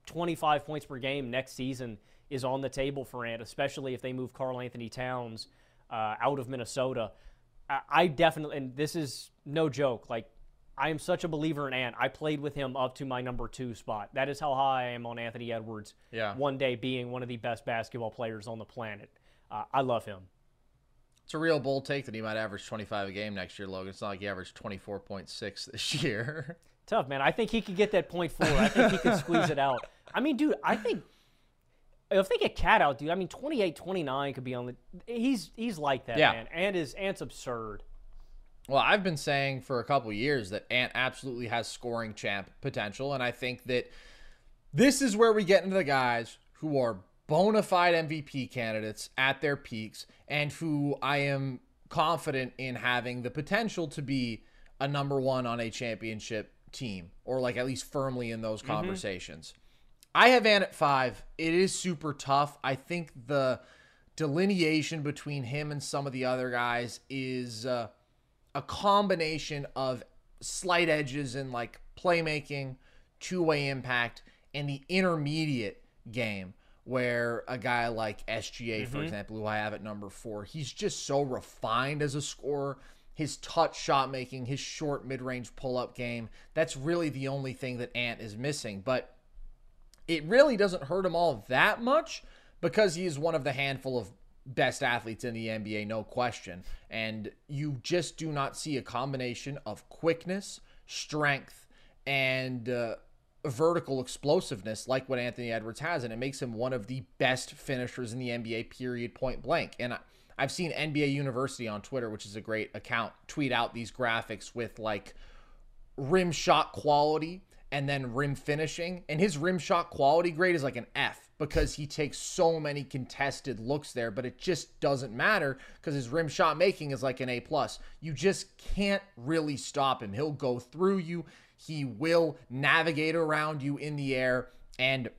25 points per game next season is on the table for Ant, especially if they move Karl-Anthony Towns uh, out of Minnesota. I, I definitely, and this is no joke, like, I am such a believer in Ant. I played with him up to my number two spot. That is how high I am on Anthony Edwards. Yeah. One day being one of the best basketball players on the planet. Uh, I love him. It's a real bold take that he might average 25 a game next year, Logan. It's not like he averaged 24.6 this year. Tough, man. I think he could get that point four. I think he could squeeze it out. I mean, dude, I think if they get KAT out, dude, I mean, 28, 29 could be on the. He's he's like that, Yeah. man. And his Ant's absurd. Well, I've been saying for a couple years that Ant absolutely has scoring champ potential, and I think that this is where we get into the guys who are bona fide MVP candidates at their peaks and who I am confident in having the potential to be a number one on a championship team or like at least firmly in those Mhm. conversations. I have Ant at five. It is super tough. I think the delineation between him and some of the other guys is uh, a combination of slight edges in like playmaking, two way impact, and the intermediate game where a guy like SGA, for Mhm. example, who I have at number four, he's just so refined as a scorer. His touch shot making, his short mid range pull up game, that's really the only thing that Ant is missing. But it really doesn't hurt him all that much because he is one of the handful of best athletes in the NBA, no question. And you just do not see a combination of quickness, strength, and uh, vertical explosiveness like what Anthony Edwards has. And it makes him one of the best finishers in the NBA, period, point blank. And I, I've seen NBA University on Twitter, which is a great account, tweet out these graphics with like rim shot quality and then rim finishing. And his rim shot quality grade is like an F because he takes so many contested looks there, but it just doesn't matter because his rim shot making is like an A plus. You just can't really stop him. He'll go through you. He will navigate around you in the air and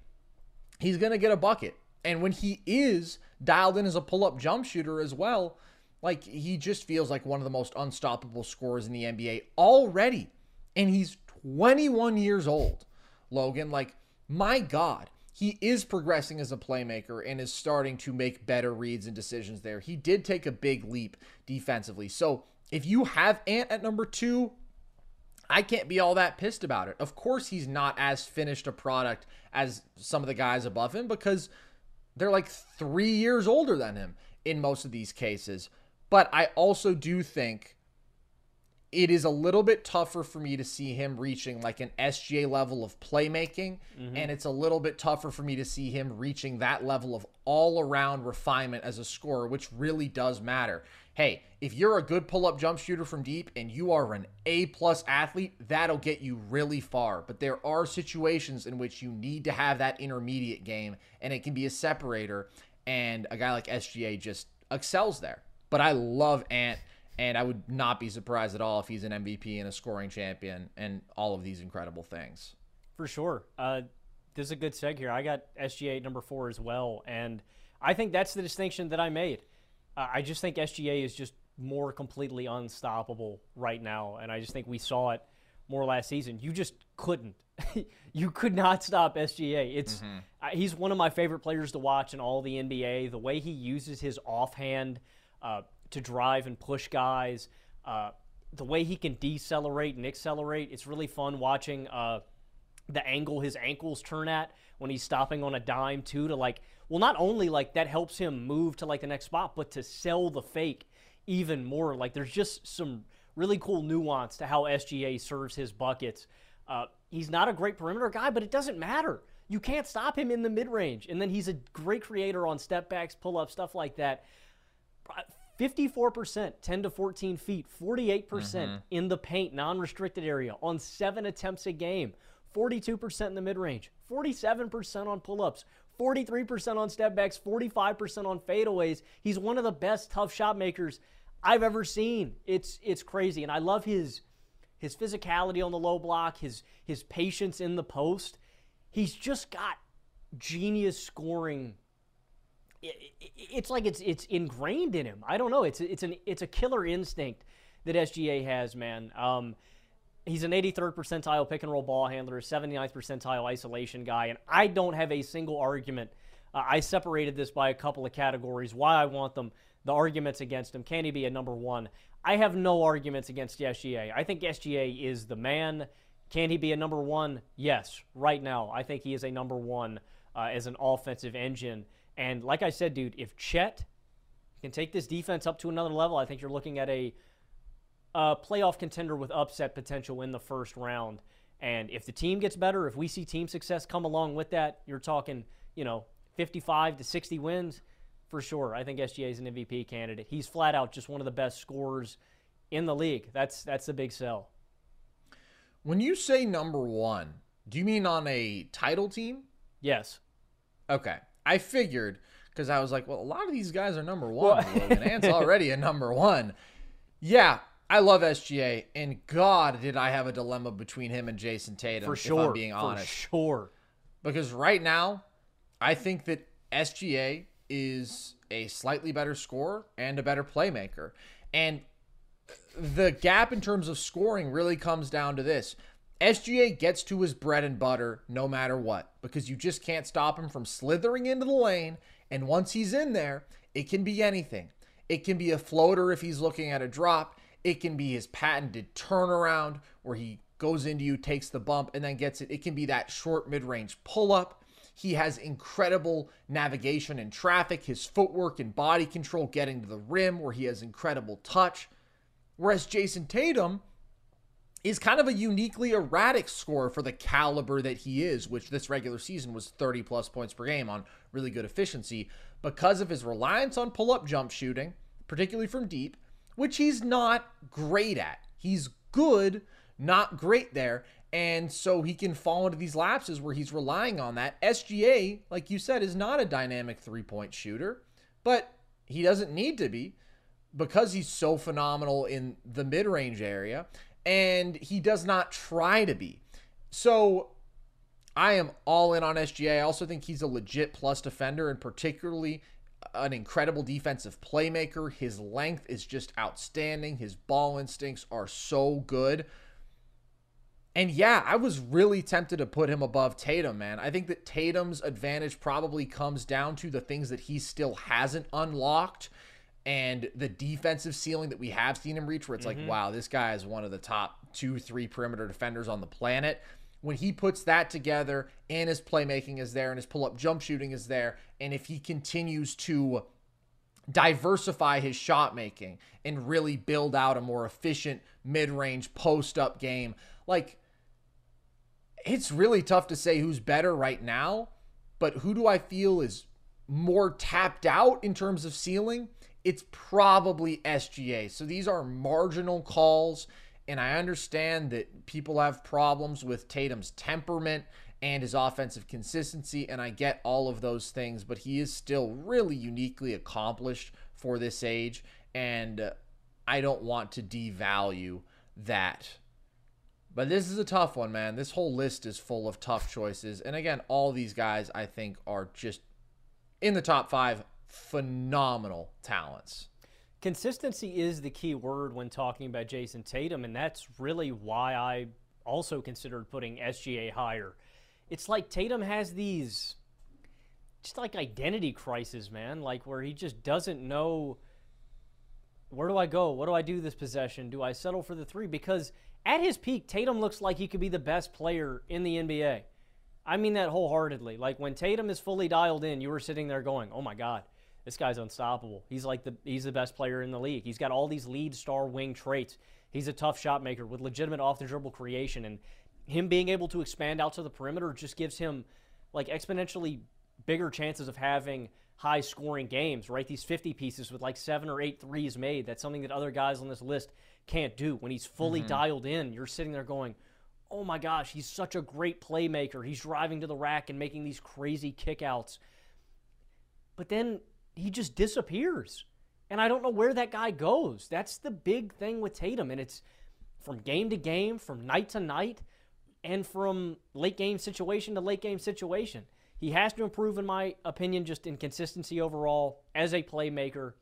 he's going to get a bucket. And when he is dialed in as a pull up jump shooter as well, like he just feels like one of the most unstoppable scorers in the NBA already. And he's 21 years old, Logan. Like, my God, he is progressing as a playmaker and is starting to make better reads and decisions there. He did take a big leap defensively. So if you have Ant at number two, I can't be all that pissed about it. Of course, he's not as finished a product as some of the guys above him because they're like three years older than him in most of these cases. But I also do think it is a little bit tougher for me to see him reaching like an SGA level of playmaking. Mm-hmm. And it's a little bit tougher for me to see him reaching that level of all around refinement as a scorer, which really does matter. Hey, if you're a good pull up jump shooter from deep and you are an A plus athlete, that'll get you really far. But there are situations in which you need to have that intermediate game, and it can be a separator. And a guy like SGA just excels there. But I love Ant and I would not be surprised at all if he's an MVP and a scoring champion and all of these incredible things. For sure. Uh, this is a good seg here. I got SGA number four as well. And I think that's the distinction that I made. Uh, I just think SGA is just more completely unstoppable right now. And I just think we saw it more last season. You just couldn't. you could not stop SGA. It's mm-hmm. uh, he's one of my favorite players to watch in all the NBA. The way he uses his offhand uh, to drive and push guys. Uh, the way he can decelerate and accelerate, it's really fun watching uh, the angle his ankles turn at when he's stopping on a dime too. To like, well, not only like that helps him move to like the next spot, but to sell the fake even more. Like, there's just some really cool nuance to how SGA serves his buckets. Uh, he's not a great perimeter guy, but it doesn't matter. You can't stop him in the mid range. And then he's a great creator on step backs, pull ups, stuff like that. 54%, 10 to 14 feet, 48% mm hmm in the paint, non restricted area on seven attempts a game, 42% in the mid range, 47% on pull ups, 43% on step backs, 45% on fadeaways. He's one of the best tough shot makers I've ever seen. It's it's crazy, and I love his his physicality on the low block, his his patience in the post. He's just got genius scoring it's like it's it's ingrained in him. I don't know. It's it's an it's a killer instinct that SGA has, man. Um, he's an 83rd percentile pick and roll ball handler, 79th percentile isolation guy, and I don't have a single argument. Uh, I separated this by a couple of categories. Why I want them, the arguments against him. Can he be a number one? I have no arguments against SGA. I think SGA is the man. Can he be a number one? Yes, right now. I think he is a number one uh, as an offensive engine. And like I said, dude, if Chet can take this defense up to another level, I think you're looking at a, a playoff contender with upset potential in the first round. And if the team gets better, if we see team success come along with that, you're talking, you know, 55 to 60 wins for sure. I think SGA is an MVP candidate. He's flat out just one of the best scorers in the league. That's that's the big sell. When you say number one, do you mean on a title team? Yes. Okay. I figured because I was like, well, a lot of these guys are number one. and Ant's already a number one. Yeah, I love SGA, and God, did I have a dilemma between him and Jayson Tatum. For sure, I'm being honest. For sure. Because right now, I think that SGA is a slightly better scorer and a better playmaker. And the gap in terms of scoring really comes down to this. SGA gets to his bread and butter no matter what because you just can't stop him from slithering into the lane. And once he's in there, it can be anything. It can be a floater if he's looking at a drop. It can be his patented turnaround where he goes into you, takes the bump, and then gets it. It can be that short mid range pull up. He has incredible navigation and traffic, his footwork and body control getting to the rim, where he has incredible touch. Whereas Jayson Tatum, is kind of a uniquely erratic score for the caliber that he is, which this regular season was 30 plus points per game on really good efficiency because of his reliance on pull up jump shooting, particularly from deep, which he's not great at. He's good, not great there. And so he can fall into these lapses where he's relying on that. SGA, like you said, is not a dynamic three point shooter, but he doesn't need to be because he's so phenomenal in the mid range area and he does not try to be. So I am all in on SGA. I also think he's a legit plus defender and particularly an incredible defensive playmaker. His length is just outstanding. His ball instincts are so good. And yeah, I was really tempted to put him above Tatum, man. I think that Tatum's advantage probably comes down to the things that he still hasn't unlocked and the defensive ceiling that we have seen him reach, where it's Mhm. like, wow, this guy is one of the top two, three perimeter defenders on the planet. When he puts that together and his playmaking is there and his pull up jump shooting is there, and if he continues to diversify his shot making and really build out a more efficient mid range post up game, like it's really tough to say who's better right now, but who do I feel is more tapped out in terms of ceiling? It's probably SGA. So these are marginal calls, and I understand that people have problems with Tatum's temperament and his offensive consistency, and I get all of those things, but he is still really uniquely accomplished for this age, and uh, I don't want to devalue that. But this is a tough one, man. This whole list is full of tough choices. And again, all these guys I think are just in the top five phenomenal talents. Consistency is the key word when talking about Jayson Tatum, and that's really why I also considered putting SGA higher. It's like Tatum has these just like identity crisis, man, like where he just doesn't know where do I go? What do I do this possession? Do I settle for the three? Because at his peak, Tatum looks like he could be the best player in the NBA. I mean that wholeheartedly. Like when Tatum is fully dialed in, you were sitting there going, "Oh my God, this guy's unstoppable. He's like the he's the best player in the league. He's got all these lead star wing traits. He's a tough shot maker with legitimate off the dribble creation, and him being able to expand out to the perimeter just gives him like exponentially bigger chances of having high scoring games, right? These 50 pieces with like seven or eight threes made. That's something that other guys on this list can't do. When he's fully Mhm. dialed in, you're sitting there going, oh my gosh, he's such a great playmaker. He's driving to the rack and making these crazy kickouts. But then he just disappears. And I don't know where that guy goes. That's the big thing with Tatum. And it's from game to game, from night to night, and from late game situation to late game situation. He has to improve, in my opinion, just in consistency overall as a playmaker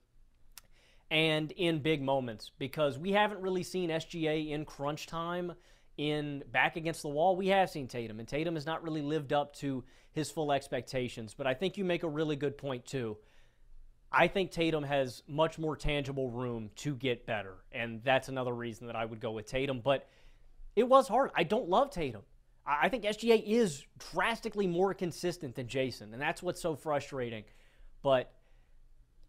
and in big moments because we haven't really seen SGA in crunch time in back against the wall. We have seen Tatum, and Tatum has not really lived up to his full expectations. But I think you make a really good point, too. I think Tatum has much more tangible room to get better, and that's another reason that I would go with Tatum. But it was hard. I don't love Tatum. I think SGA is drastically more consistent than Jayson, and that's what's so frustrating. But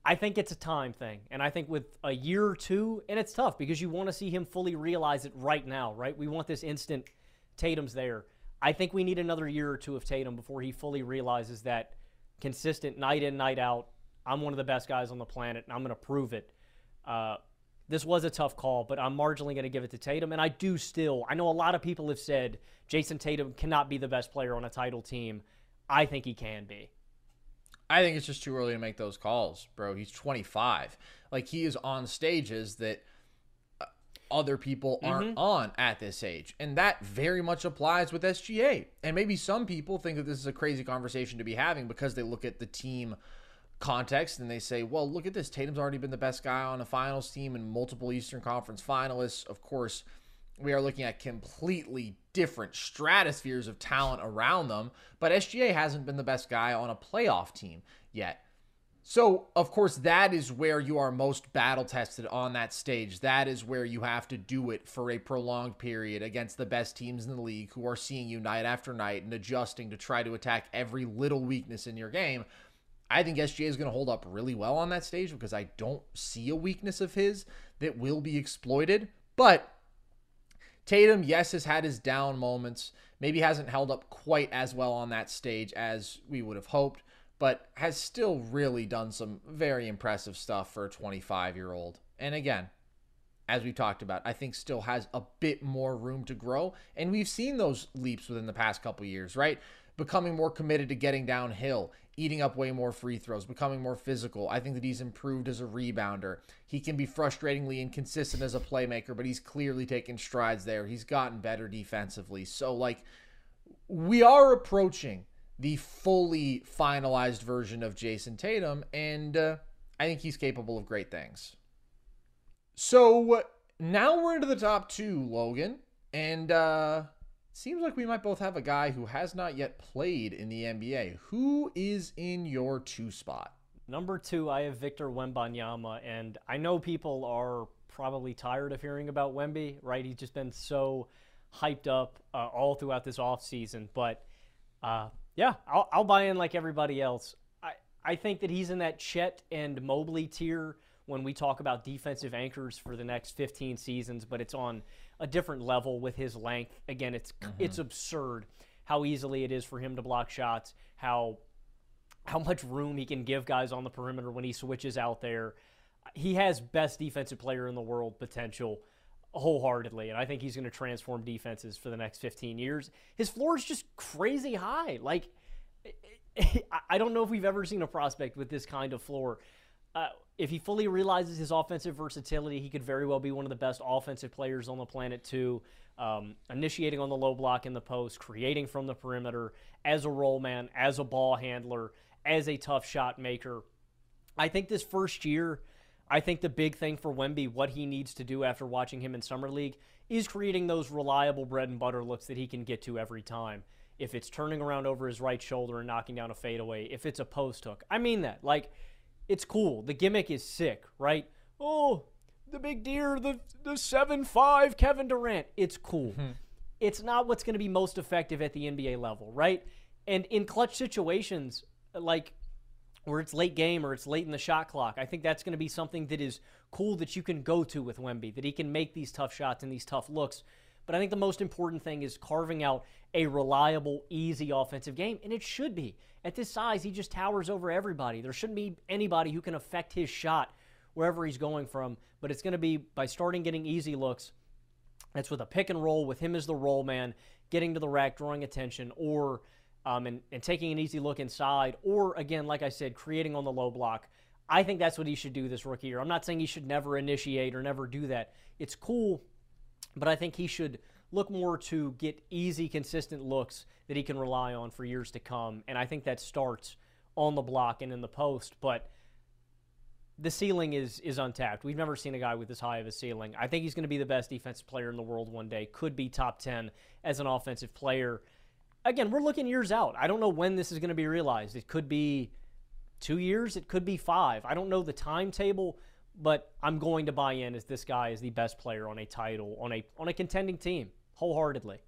I think it's a time thing. And I think with a year or two, and it's tough because you want to see him fully realize it right now, right? We want this instant Tatum's there. I think we need another year or two of Tatum before he fully realizes that consistent night in, night out, I'm one of the best guys on the planet, and I'm going to prove it. Uh, this was a tough call, but I'm marginally going to give it to Tatum. And I do still, I know a lot of people have said Jayson Tatum cannot be the best player on a title team. I think he can be. I think it's just too early to make those calls, bro. He's 25. Like he is on stages that uh, other people aren't Mhm. on at this age. And that very much applies with SGA. And maybe some people think that this is a crazy conversation to be having because they look at the team context and they say, well, look at this. Tatum's already been the best guy on a finals team and multiple Eastern Conference finalists. Of course, we are looking at completely different stratospheres of talent around them, but SGA hasn't been the best guy on a playoff team yet. So, of course, that is where you are most battle tested on that stage. That is where you have to do it for a prolonged period against the best teams in the league who are seeing you night after night and adjusting to try to attack every little weakness in your game. I think SGA is going to hold up really well on that stage because I don't see a weakness of his that will be exploited. But Tatum, yes, has had his down moments. Maybe hasn't held up quite as well on that stage as we would have hoped, but has still really done some very impressive stuff for a 25 year old. And again, as we talked about, I think still has a bit more room to grow. And we've seen those leaps within the past couple years, right? Becoming more committed to getting downhill, eating up way more free throws, becoming more physical. I think that he's improved as a rebounder. He can be frustratingly inconsistent as a playmaker, but he's clearly taken strides there. He's gotten better defensively. So, like, we are approaching the fully finalized version of Jayson Tatum, and uh, I think he's capable of great things. So now we're into the top two, Logan, and uh, seems like we might both have a guy who has not yet played in the NBA. Who is in your two spot? Number two, I have Victor Wembanyama, and I know people are probably tired of hearing about Wemby, right? He's just been so hyped up uh, all throughout this offseason. But uh, yeah, I'll, I'll, buy in like everybody else. I, I think that he's in that Chet and Mobley tier when we talk about defensive anchors for the next 15 seasons, but it's on a different level with his length. Again, it's mm-hmm. it's absurd how easily it is for him to block shots, how how much room he can give guys on the perimeter when he switches out there. He has best defensive player in the world potential wholeheartedly, and I think he's going to transform defenses for the next 15 years. His floor is just crazy high. Like, I don't know if we've ever seen a prospect with this kind of floor. Uh, if he fully realizes his offensive versatility, he could very well be one of the best offensive players on the planet, too. Um, initiating on the low block in the post, creating from the perimeter as a roll man, as a ball handler as a tough shot maker. I think this first year, I think the big thing for Wemby, what he needs to do after watching him in Summer League, is creating those reliable bread and butter looks that he can get to every time. If it's turning around over his right shoulder and knocking down a fadeaway, if it's a post hook. I mean that. Like, it's cool. The gimmick is sick, right? Oh, the big deer, the the seven five Kevin Durant. It's cool. Hmm. It's not what's going to be most effective at the NBA level, right? And in clutch situations, like where it's late game or it's late in the shot clock. I think that's going to be something that is cool that you can go to with Wemby, that he can make these tough shots and these tough looks. But I think the most important thing is carving out a reliable, easy offensive game, and it should be. At this size, he just towers over everybody. There shouldn't be anybody who can affect his shot wherever he's going from, but it's going to be by starting getting easy looks. That's with a pick and roll, with him as the roll man, getting to the rack, drawing attention, or um, and, and taking an easy look inside, or again, like I said, creating on the low block. I think that's what he should do this rookie year. I'm not saying he should never initiate or never do that. It's cool, but I think he should look more to get easy, consistent looks that he can rely on for years to come. And I think that starts on the block and in the post. But the ceiling is is untapped. We've never seen a guy with this high of a ceiling. I think he's going to be the best defensive player in the world one day. Could be top 10 as an offensive player again, we're looking years out. I don't know when this is going to be realized. It could be two years, it could be five. I don't know the timetable, but I'm going to buy in as this guy is the best player on a title on a on a contending team wholeheartedly.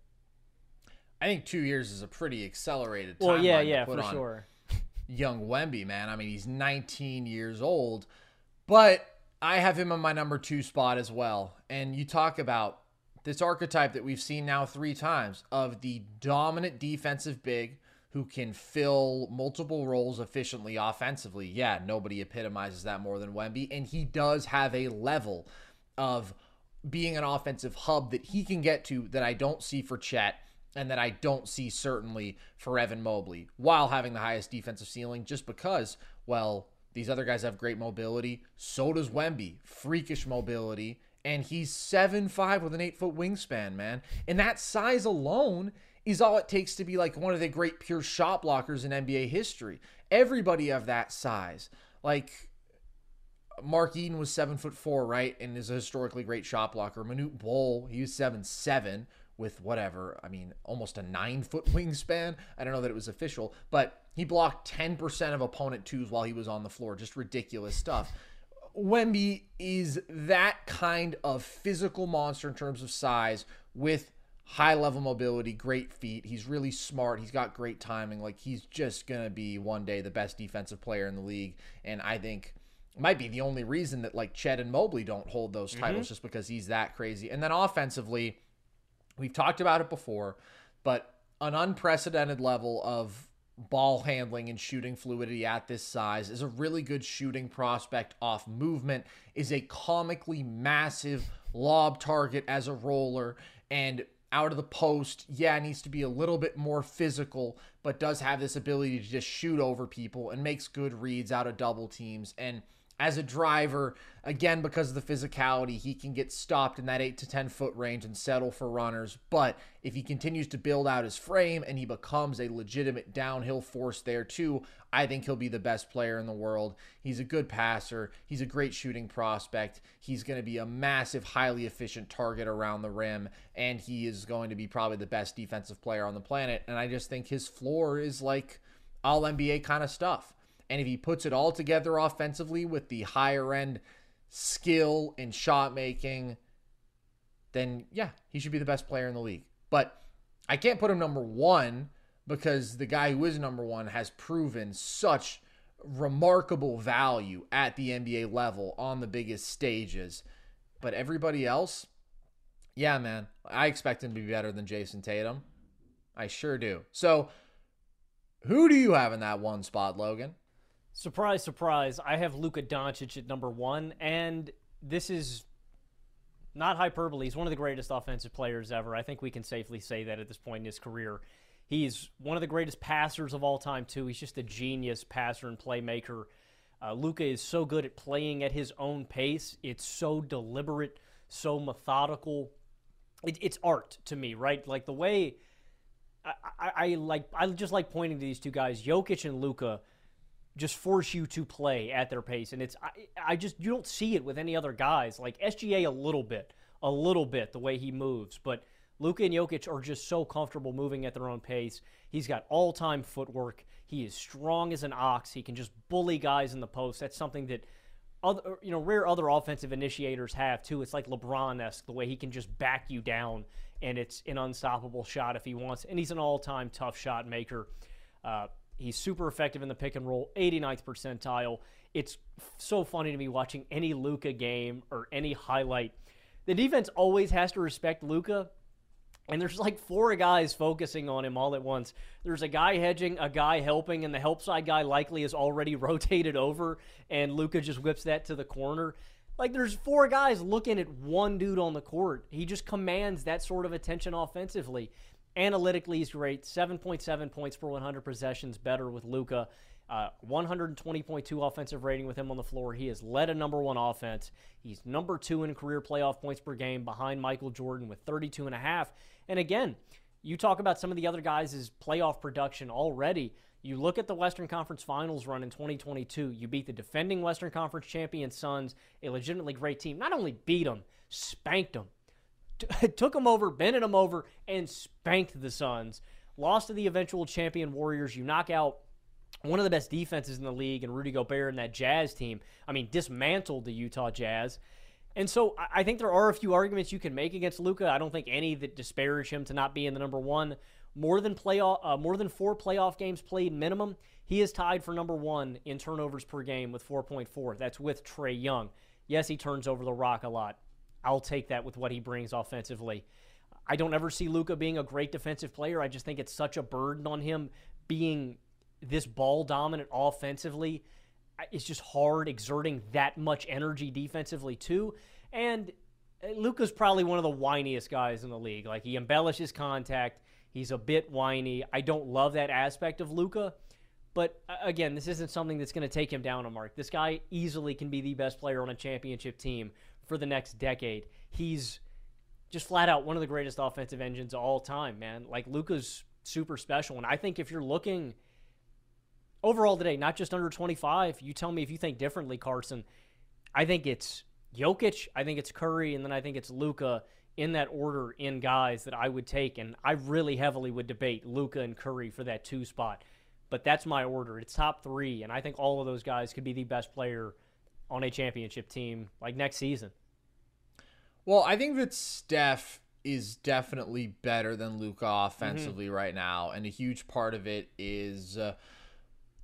I think two years is a pretty accelerated timeline. Well, yeah, yeah, for sure. Young Wemby, man. I mean, he's 19 years old, but I have him on my number two spot as well. And you talk about this archetype that we've seen now three times of the dominant defensive big who can fill multiple roles efficiently offensively. Yeah, nobody epitomizes that more than Wemby. And he does have a level of being an offensive hub that he can get to that I don't see for Chet and that I don't see certainly for Evan Mobley while having the highest defensive ceiling just because, well, these other guys have great mobility. So does Wemby. Freakish mobility and he's seven five with an eight foot wingspan, man. And that size alone is all it takes to be like one of the great pure shot blockers in NBA history. Everybody of that size, like Mark Eaton was seven foot four, right, and is a historically great shot blocker. Manute Bol, he was seven seven with whatever. I mean, almost a nine foot wingspan. I don't know that it was official, but he blocked ten percent of opponent twos while he was on the floor. Just ridiculous stuff. Wemby is that kind of physical monster in terms of size with high level mobility, great feet. He's really smart. He's got great timing. Like he's just going to be one day the best defensive player in the league. And I think might be the only reason that like Chet and Mobley don't hold those mm-hmm. titles mm-hmm. just because he's that crazy. And then offensively, we've talked about it before, but an unprecedented level of ball handling and shooting fluidity at this size, is a really good shooting prospect off movement, is a comically massive lob target as a roller, and out of the post, yeah, needs to be a little bit more physical, but does have this ability to just shoot over people and makes good reads out of double teams. And as a driver, again, because of the physicality, he can get stopped in that 8 to 10 foot range and settle for runners. But if he continues to build out his frame and he becomes a legitimate downhill force there too, I think he'll be the best player in the world. He's a good passer, he's a great shooting prospect. He's going to be a massive, highly efficient target around the rim, and he is going to be probably the best defensive player on the planet. And I just think his floor is like all NBA kind of stuff. And if he puts it all together offensively with the higher end skill and shot making, then yeah, he should be the best player in the league. But I can't put him number one because the guy who is number one has proven such remarkable value at the NBA level on the biggest stages. But everybody else, yeah, man, I expect him to be better than Jayson Tatum. I sure do. So, who do you have in that one spot, Logan? Surprise, surprise. I have Luka Doncic at number one, and this is not hyperbole. He's one of the greatest offensive players ever. I think we can safely say that at this point in his career. He's one of the greatest passers of all time, too. He's just a genius passer and playmaker. Uh, Luka is so good at playing at his own pace. It's so deliberate, so methodical. It, it's art to me, right? Like the way I, I, I, like, I just like pointing to these two guys, Jokic and Luka, just force you to play at their pace, and it's I, I just you don't see it with any other guys. Like SGA a little bit, a little bit the way he moves, but Luka and Jokic are just so comfortable moving at their own pace. He's got all time footwork. He is strong as an ox. He can just bully guys in the post. That's something that other you know rare other offensive initiators have too. It's like LeBron esque the way he can just back you down and it's an unstoppable shot if he wants. And he's an all time tough shot maker. Uh, he's super effective in the pick and roll, 89th percentile. It's so funny to me watching any Luka game or any highlight. The defense always has to respect Luka, and there's like four guys focusing on him all at once. There's a guy hedging, a guy helping, and the help side guy likely is already rotated over, and Luka just whips that to the corner. Like there's four guys looking at one dude on the court. He just commands that sort of attention offensively. Analytically, he's great. 7.7 points per 100 possessions better with Luka. Uh, 120.2 offensive rating with him on the floor. He has led a number one offense. He's number two in career playoff points per game behind Michael Jordan with 32 and a half. And again, you talk about some of the other guys' playoff production already. You look at the Western Conference Finals run in 2022. You beat the defending Western Conference champion Suns, a legitimately great team. Not only beat them, spanked them. T- took them over, bended them over, and spanked the Suns. Lost to the eventual champion Warriors. You knock out one of the best defenses in the league, and Rudy Gobert and that Jazz team. I mean, dismantled the Utah Jazz. And so I think there are a few arguments you can make against Luka. I don't think any that disparage him to not being the number one. More than playoff, uh, more than four playoff games played minimum. He is tied for number one in turnovers per game with 4.4. That's with Trae Young. Yes, he turns over the rock a lot. I'll take that with what he brings offensively. I don't ever see Luka being a great defensive player. I just think it's such a burden on him being this ball dominant offensively, it's just hard exerting that much energy defensively too. And Luka's probably one of the whiniest guys in the league. Like he embellishes contact. He's a bit whiny. I don't love that aspect of Luka. But uh, again, this isn't something that's going to take him down a mark. This guy easily can be the best player on a championship team for the next decade. He's just flat out one of the greatest offensive engines of all time, man. Like Luka's super special. And I think if you're looking – overall today, not just under 25. You tell me if you think differently, Carson. I think it's Jokic, I think it's Curry, and then I think it's Luka in that order in guys that I would take. And I really heavily would debate Luka and Curry for that two spot. But that's my order. It's top three, and I think all of those guys could be the best player on a championship team like next season. Well, I think that Steph is definitely better than Luka offensively mm-hmm. right now, and a huge part of it is. Uh,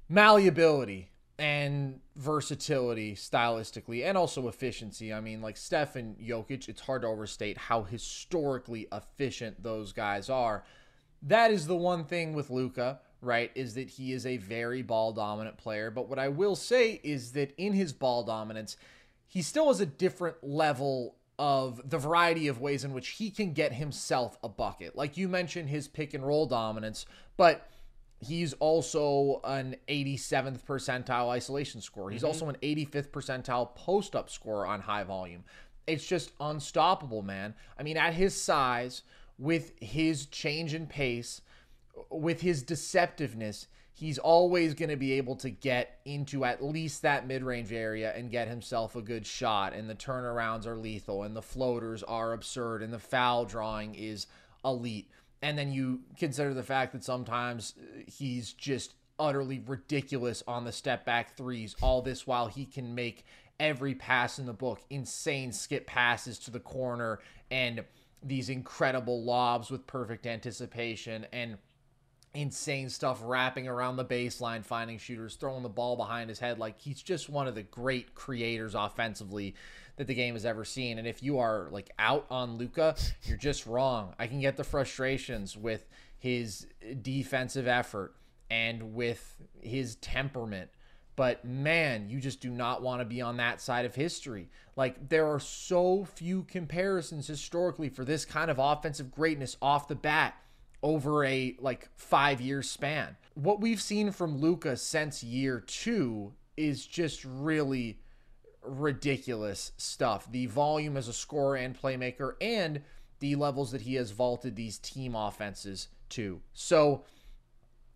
malleability and versatility stylistically and also efficiency. I mean, like Steph and Jokic, it's hard to overstate how historically efficient those guys are. That is the one thing with Luka, right? Is that he is a very ball dominant player. But what I will say is that in his ball dominance, he still has a different level of the variety of ways in which he can get himself a bucket. Like you mentioned his pick and roll dominance, but He's also an 87th percentile isolation score. He's mm-hmm. also an 85th percentile post up score on high volume. It's just unstoppable, man. I mean, at his size, with his change in pace, with his deceptiveness, he's always going to be able to get into at least that mid range area and get himself a good shot. And the turnarounds are lethal, and the floaters are absurd, and the foul drawing is elite and then you consider the fact that sometimes uh, he's just utterly ridiculous on the step back threes. All this while he can make every pass in the book, insane skip passes to the corner, and these incredible lobs with perfect anticipation and insane stuff wrapping around the baseline, finding shooters, throwing the ball behind his head. Like he's just one of the great creators offensively that the game has ever seen. And if you are like out on Luka, you're just wrong. I can get the frustrations with his defensive effort and with his temperament. But man, you just do not want to be on that side of history. Like, there are so few comparisons historically for this kind of offensive greatness off the bat over a like five year span. What we've seen from Luka since year two is just really ridiculous stuff. The volume as a scorer and playmaker, and the levels that he has vaulted these team offenses to. So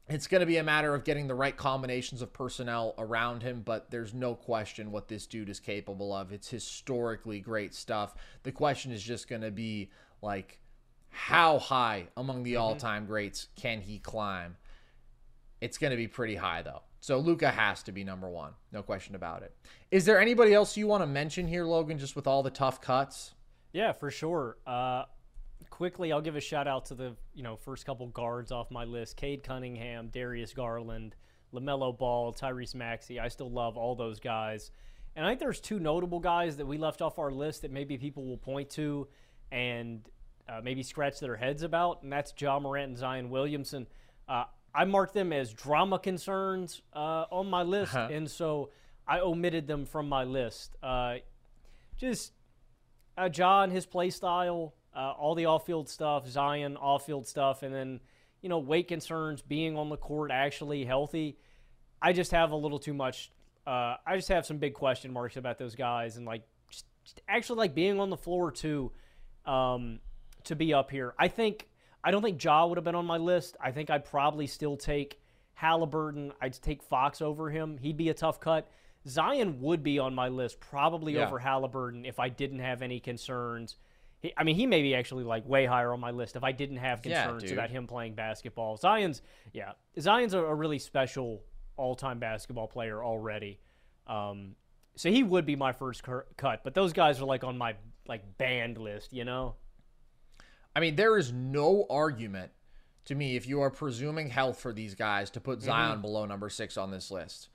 it's going to be a matter of getting the right combinations of personnel around him, but there's no question what this dude is capable of. It's historically great stuff. The question is just going to be like, how high among the all time greats can he climb? It's going to be pretty high, though. So Luka has to be number one. No question about it. Is there anybody else you want to mention here, Logan, just with all the tough cuts? Yeah, for sure. Uh, quickly, I'll give a shout out to the you know first couple guards off my list: Cade Cunningham, Darius Garland, LaMelo Ball, Tyrese Maxey. I still love all those guys, and I think there's two notable guys that we left off our list that maybe people will point to and uh, maybe scratch their heads about, and that's Ja Morant and Zion Williamson. Uh, I marked them as drama concerns uh, on my list, uh-huh. and so I omitted them from my list. Uh, just uh, Ja, his play style, uh, all the off-field stuff, Zion off-field stuff, and then you know weight concerns, being on the court actually healthy. I just have a little too much. Uh, I just have some big question marks about those guys, and like just, just actually like being on the floor too, um, to be up here. I think I don't think Ja would have been on my list. I think I'd probably still take Halliburton. I'd take Fox over him. He'd be a tough cut. Zion would be on my list, probably yeah. over Halliburton if I didn't have any concerns. He, I mean, he may be actually like way higher on my list if I didn't have concerns yeah, about him playing basketball. Zion's, yeah, Zion's a, a really special all-time basketball player already. Um, so he would be my first cur- cut, but those guys are like on my like banned list, you know. I mean, there is no argument to me if you are presuming health for these guys to put mm-hmm. Zion mm-hmm. below number six on this list.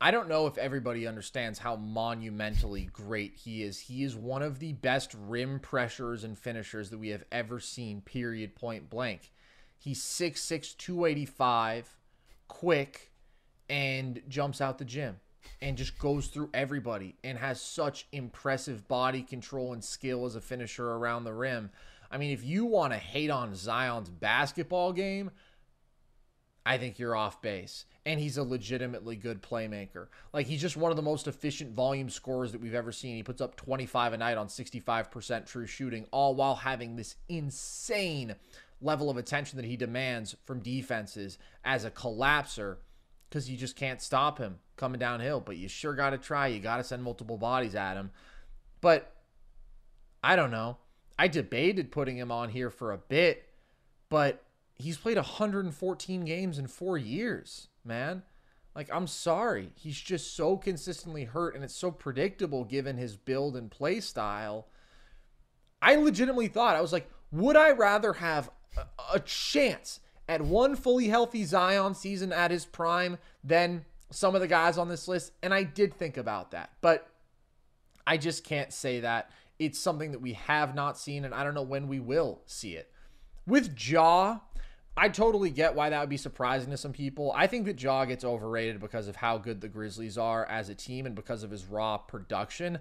I don't know if everybody understands how monumentally great he is. He is one of the best rim pressures and finishers that we have ever seen, period, point blank. He's 6'6, 285, quick, and jumps out the gym and just goes through everybody and has such impressive body control and skill as a finisher around the rim. I mean, if you want to hate on Zion's basketball game, I think you're off base. And he's a legitimately good playmaker. Like, he's just one of the most efficient volume scorers that we've ever seen. He puts up 25 a night on 65% true shooting, all while having this insane level of attention that he demands from defenses as a collapser because you just can't stop him coming downhill. But you sure got to try. You got to send multiple bodies at him. But I don't know. I debated putting him on here for a bit, but he's played 114 games in four years, man. Like, I'm sorry. He's just so consistently hurt, and it's so predictable given his build and play style. I legitimately thought, I was like, would I rather have a, a chance at one fully healthy Zion season at his prime than some of the guys on this list? And I did think about that, but I just can't say that. It's something that we have not seen, and I don't know when we will see it. With Ja, I totally get why that would be surprising to some people. I think that Ja gets overrated because of how good the Grizzlies are as a team and because of his raw production.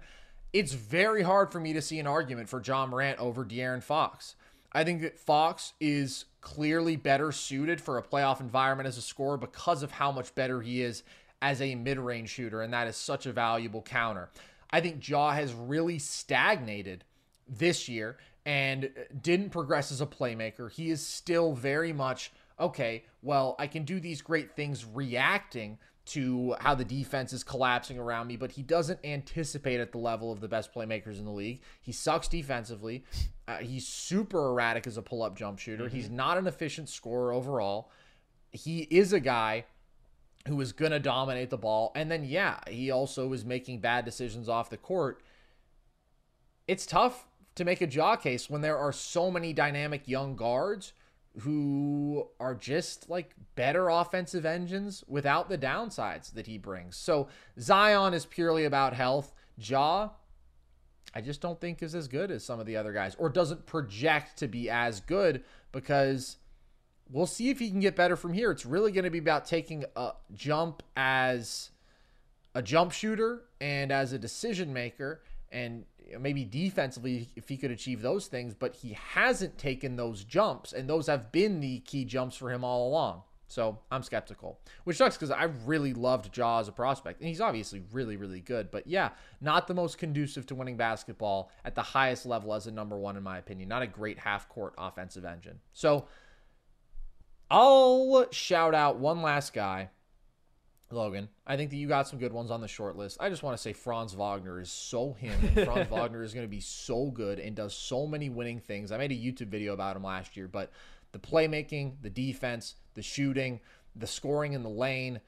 It's very hard for me to see an argument for Ja Morant over De'Aaron Fox. I think that Fox is clearly better suited for a playoff environment as a scorer because of how much better he is as a mid range shooter, and that is such a valuable counter. I think Ja has really stagnated this year and didn't progress as a playmaker. He is still very much okay, well, I can do these great things reacting to how the defense is collapsing around me, but he doesn't anticipate at the level of the best playmakers in the league. He sucks defensively. Uh, he's super erratic as a pull up jump shooter. Mm-hmm. He's not an efficient scorer overall. He is a guy who was going to dominate the ball. And then, yeah, he also was making bad decisions off the court. It's tough to make a Ja case when there are so many dynamic young guards who are just like better offensive engines without the downsides that he brings. So Zion is purely about health. Ja, I just don't think is as good as some of the other guys or doesn't project to be as good because we'll see if he can get better from here. It's really going to be about taking a jump as a jump shooter and as a decision maker and maybe defensively if he could achieve those things, but he hasn't taken those jumps and those have been the key jumps for him all along. So I'm skeptical, which sucks because I really loved Ja as a prospect, and he's obviously really, really good. But yeah, not the most conducive to winning basketball at the highest level as a number one, in my opinion. Not a great half court offensive engine. So I'll shout out one last guy, Logan. I think that you got some good ones on the short list. I just want to say Franz Wagner is so him. Franz Wagner is going to be so good and does so many winning things. I made a YouTube video about him last year, but the playmaking, the defense, the shooting, the scoring in the lane,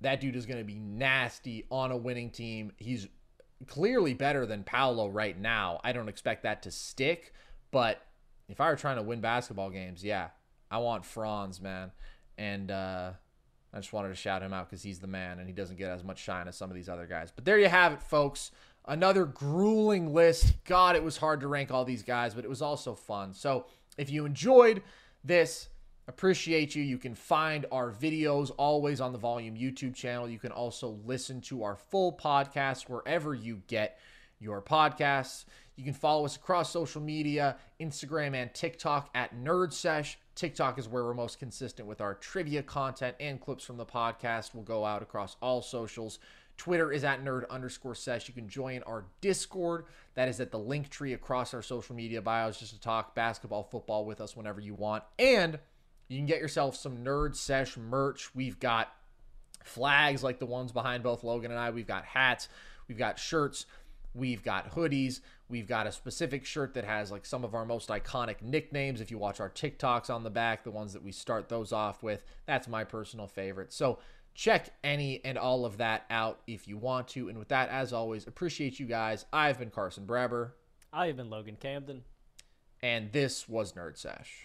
that dude is going to be nasty on a winning team. He's clearly better than Paolo right now. I don't expect that to stick, but if I were trying to win basketball games, yeah, I want Franz, man. And uh, I just wanted to shout him out because he's the man and he doesn't get as much shine as some of these other guys. But there you have it, folks. Another grueling list. God, it was hard to rank all these guys, but it was also fun. So if you enjoyed this, appreciate you. You can find our videos always on the Volume YouTube channel. You can also listen to our full podcast wherever you get your podcasts. You can follow us across social media, Instagram and TikTok at NerdSesh. TikTok is where we're most consistent with our trivia content and clips from the podcast We'll go out across all socials. Twitter is at nerd underscore sesh. You can join our Discord. That is at the Linktree across our social media bios just to talk basketball, football with us whenever you want. And you can get yourself some Nerd Sesh merch. We've got flags like the ones behind both Logan and I. We've got hats. We've got shirts. We've got hoodies. We've got a specific shirt that has like some of our most iconic nicknames. If you watch our TikToks on the back, the ones that we start those off with, that's my personal favorite. So check any and all of that out if you want to. And with that, as always, appreciate you guys. I've been Carson Brabber. I have been Logan Camden. And this was Nerd Sesh.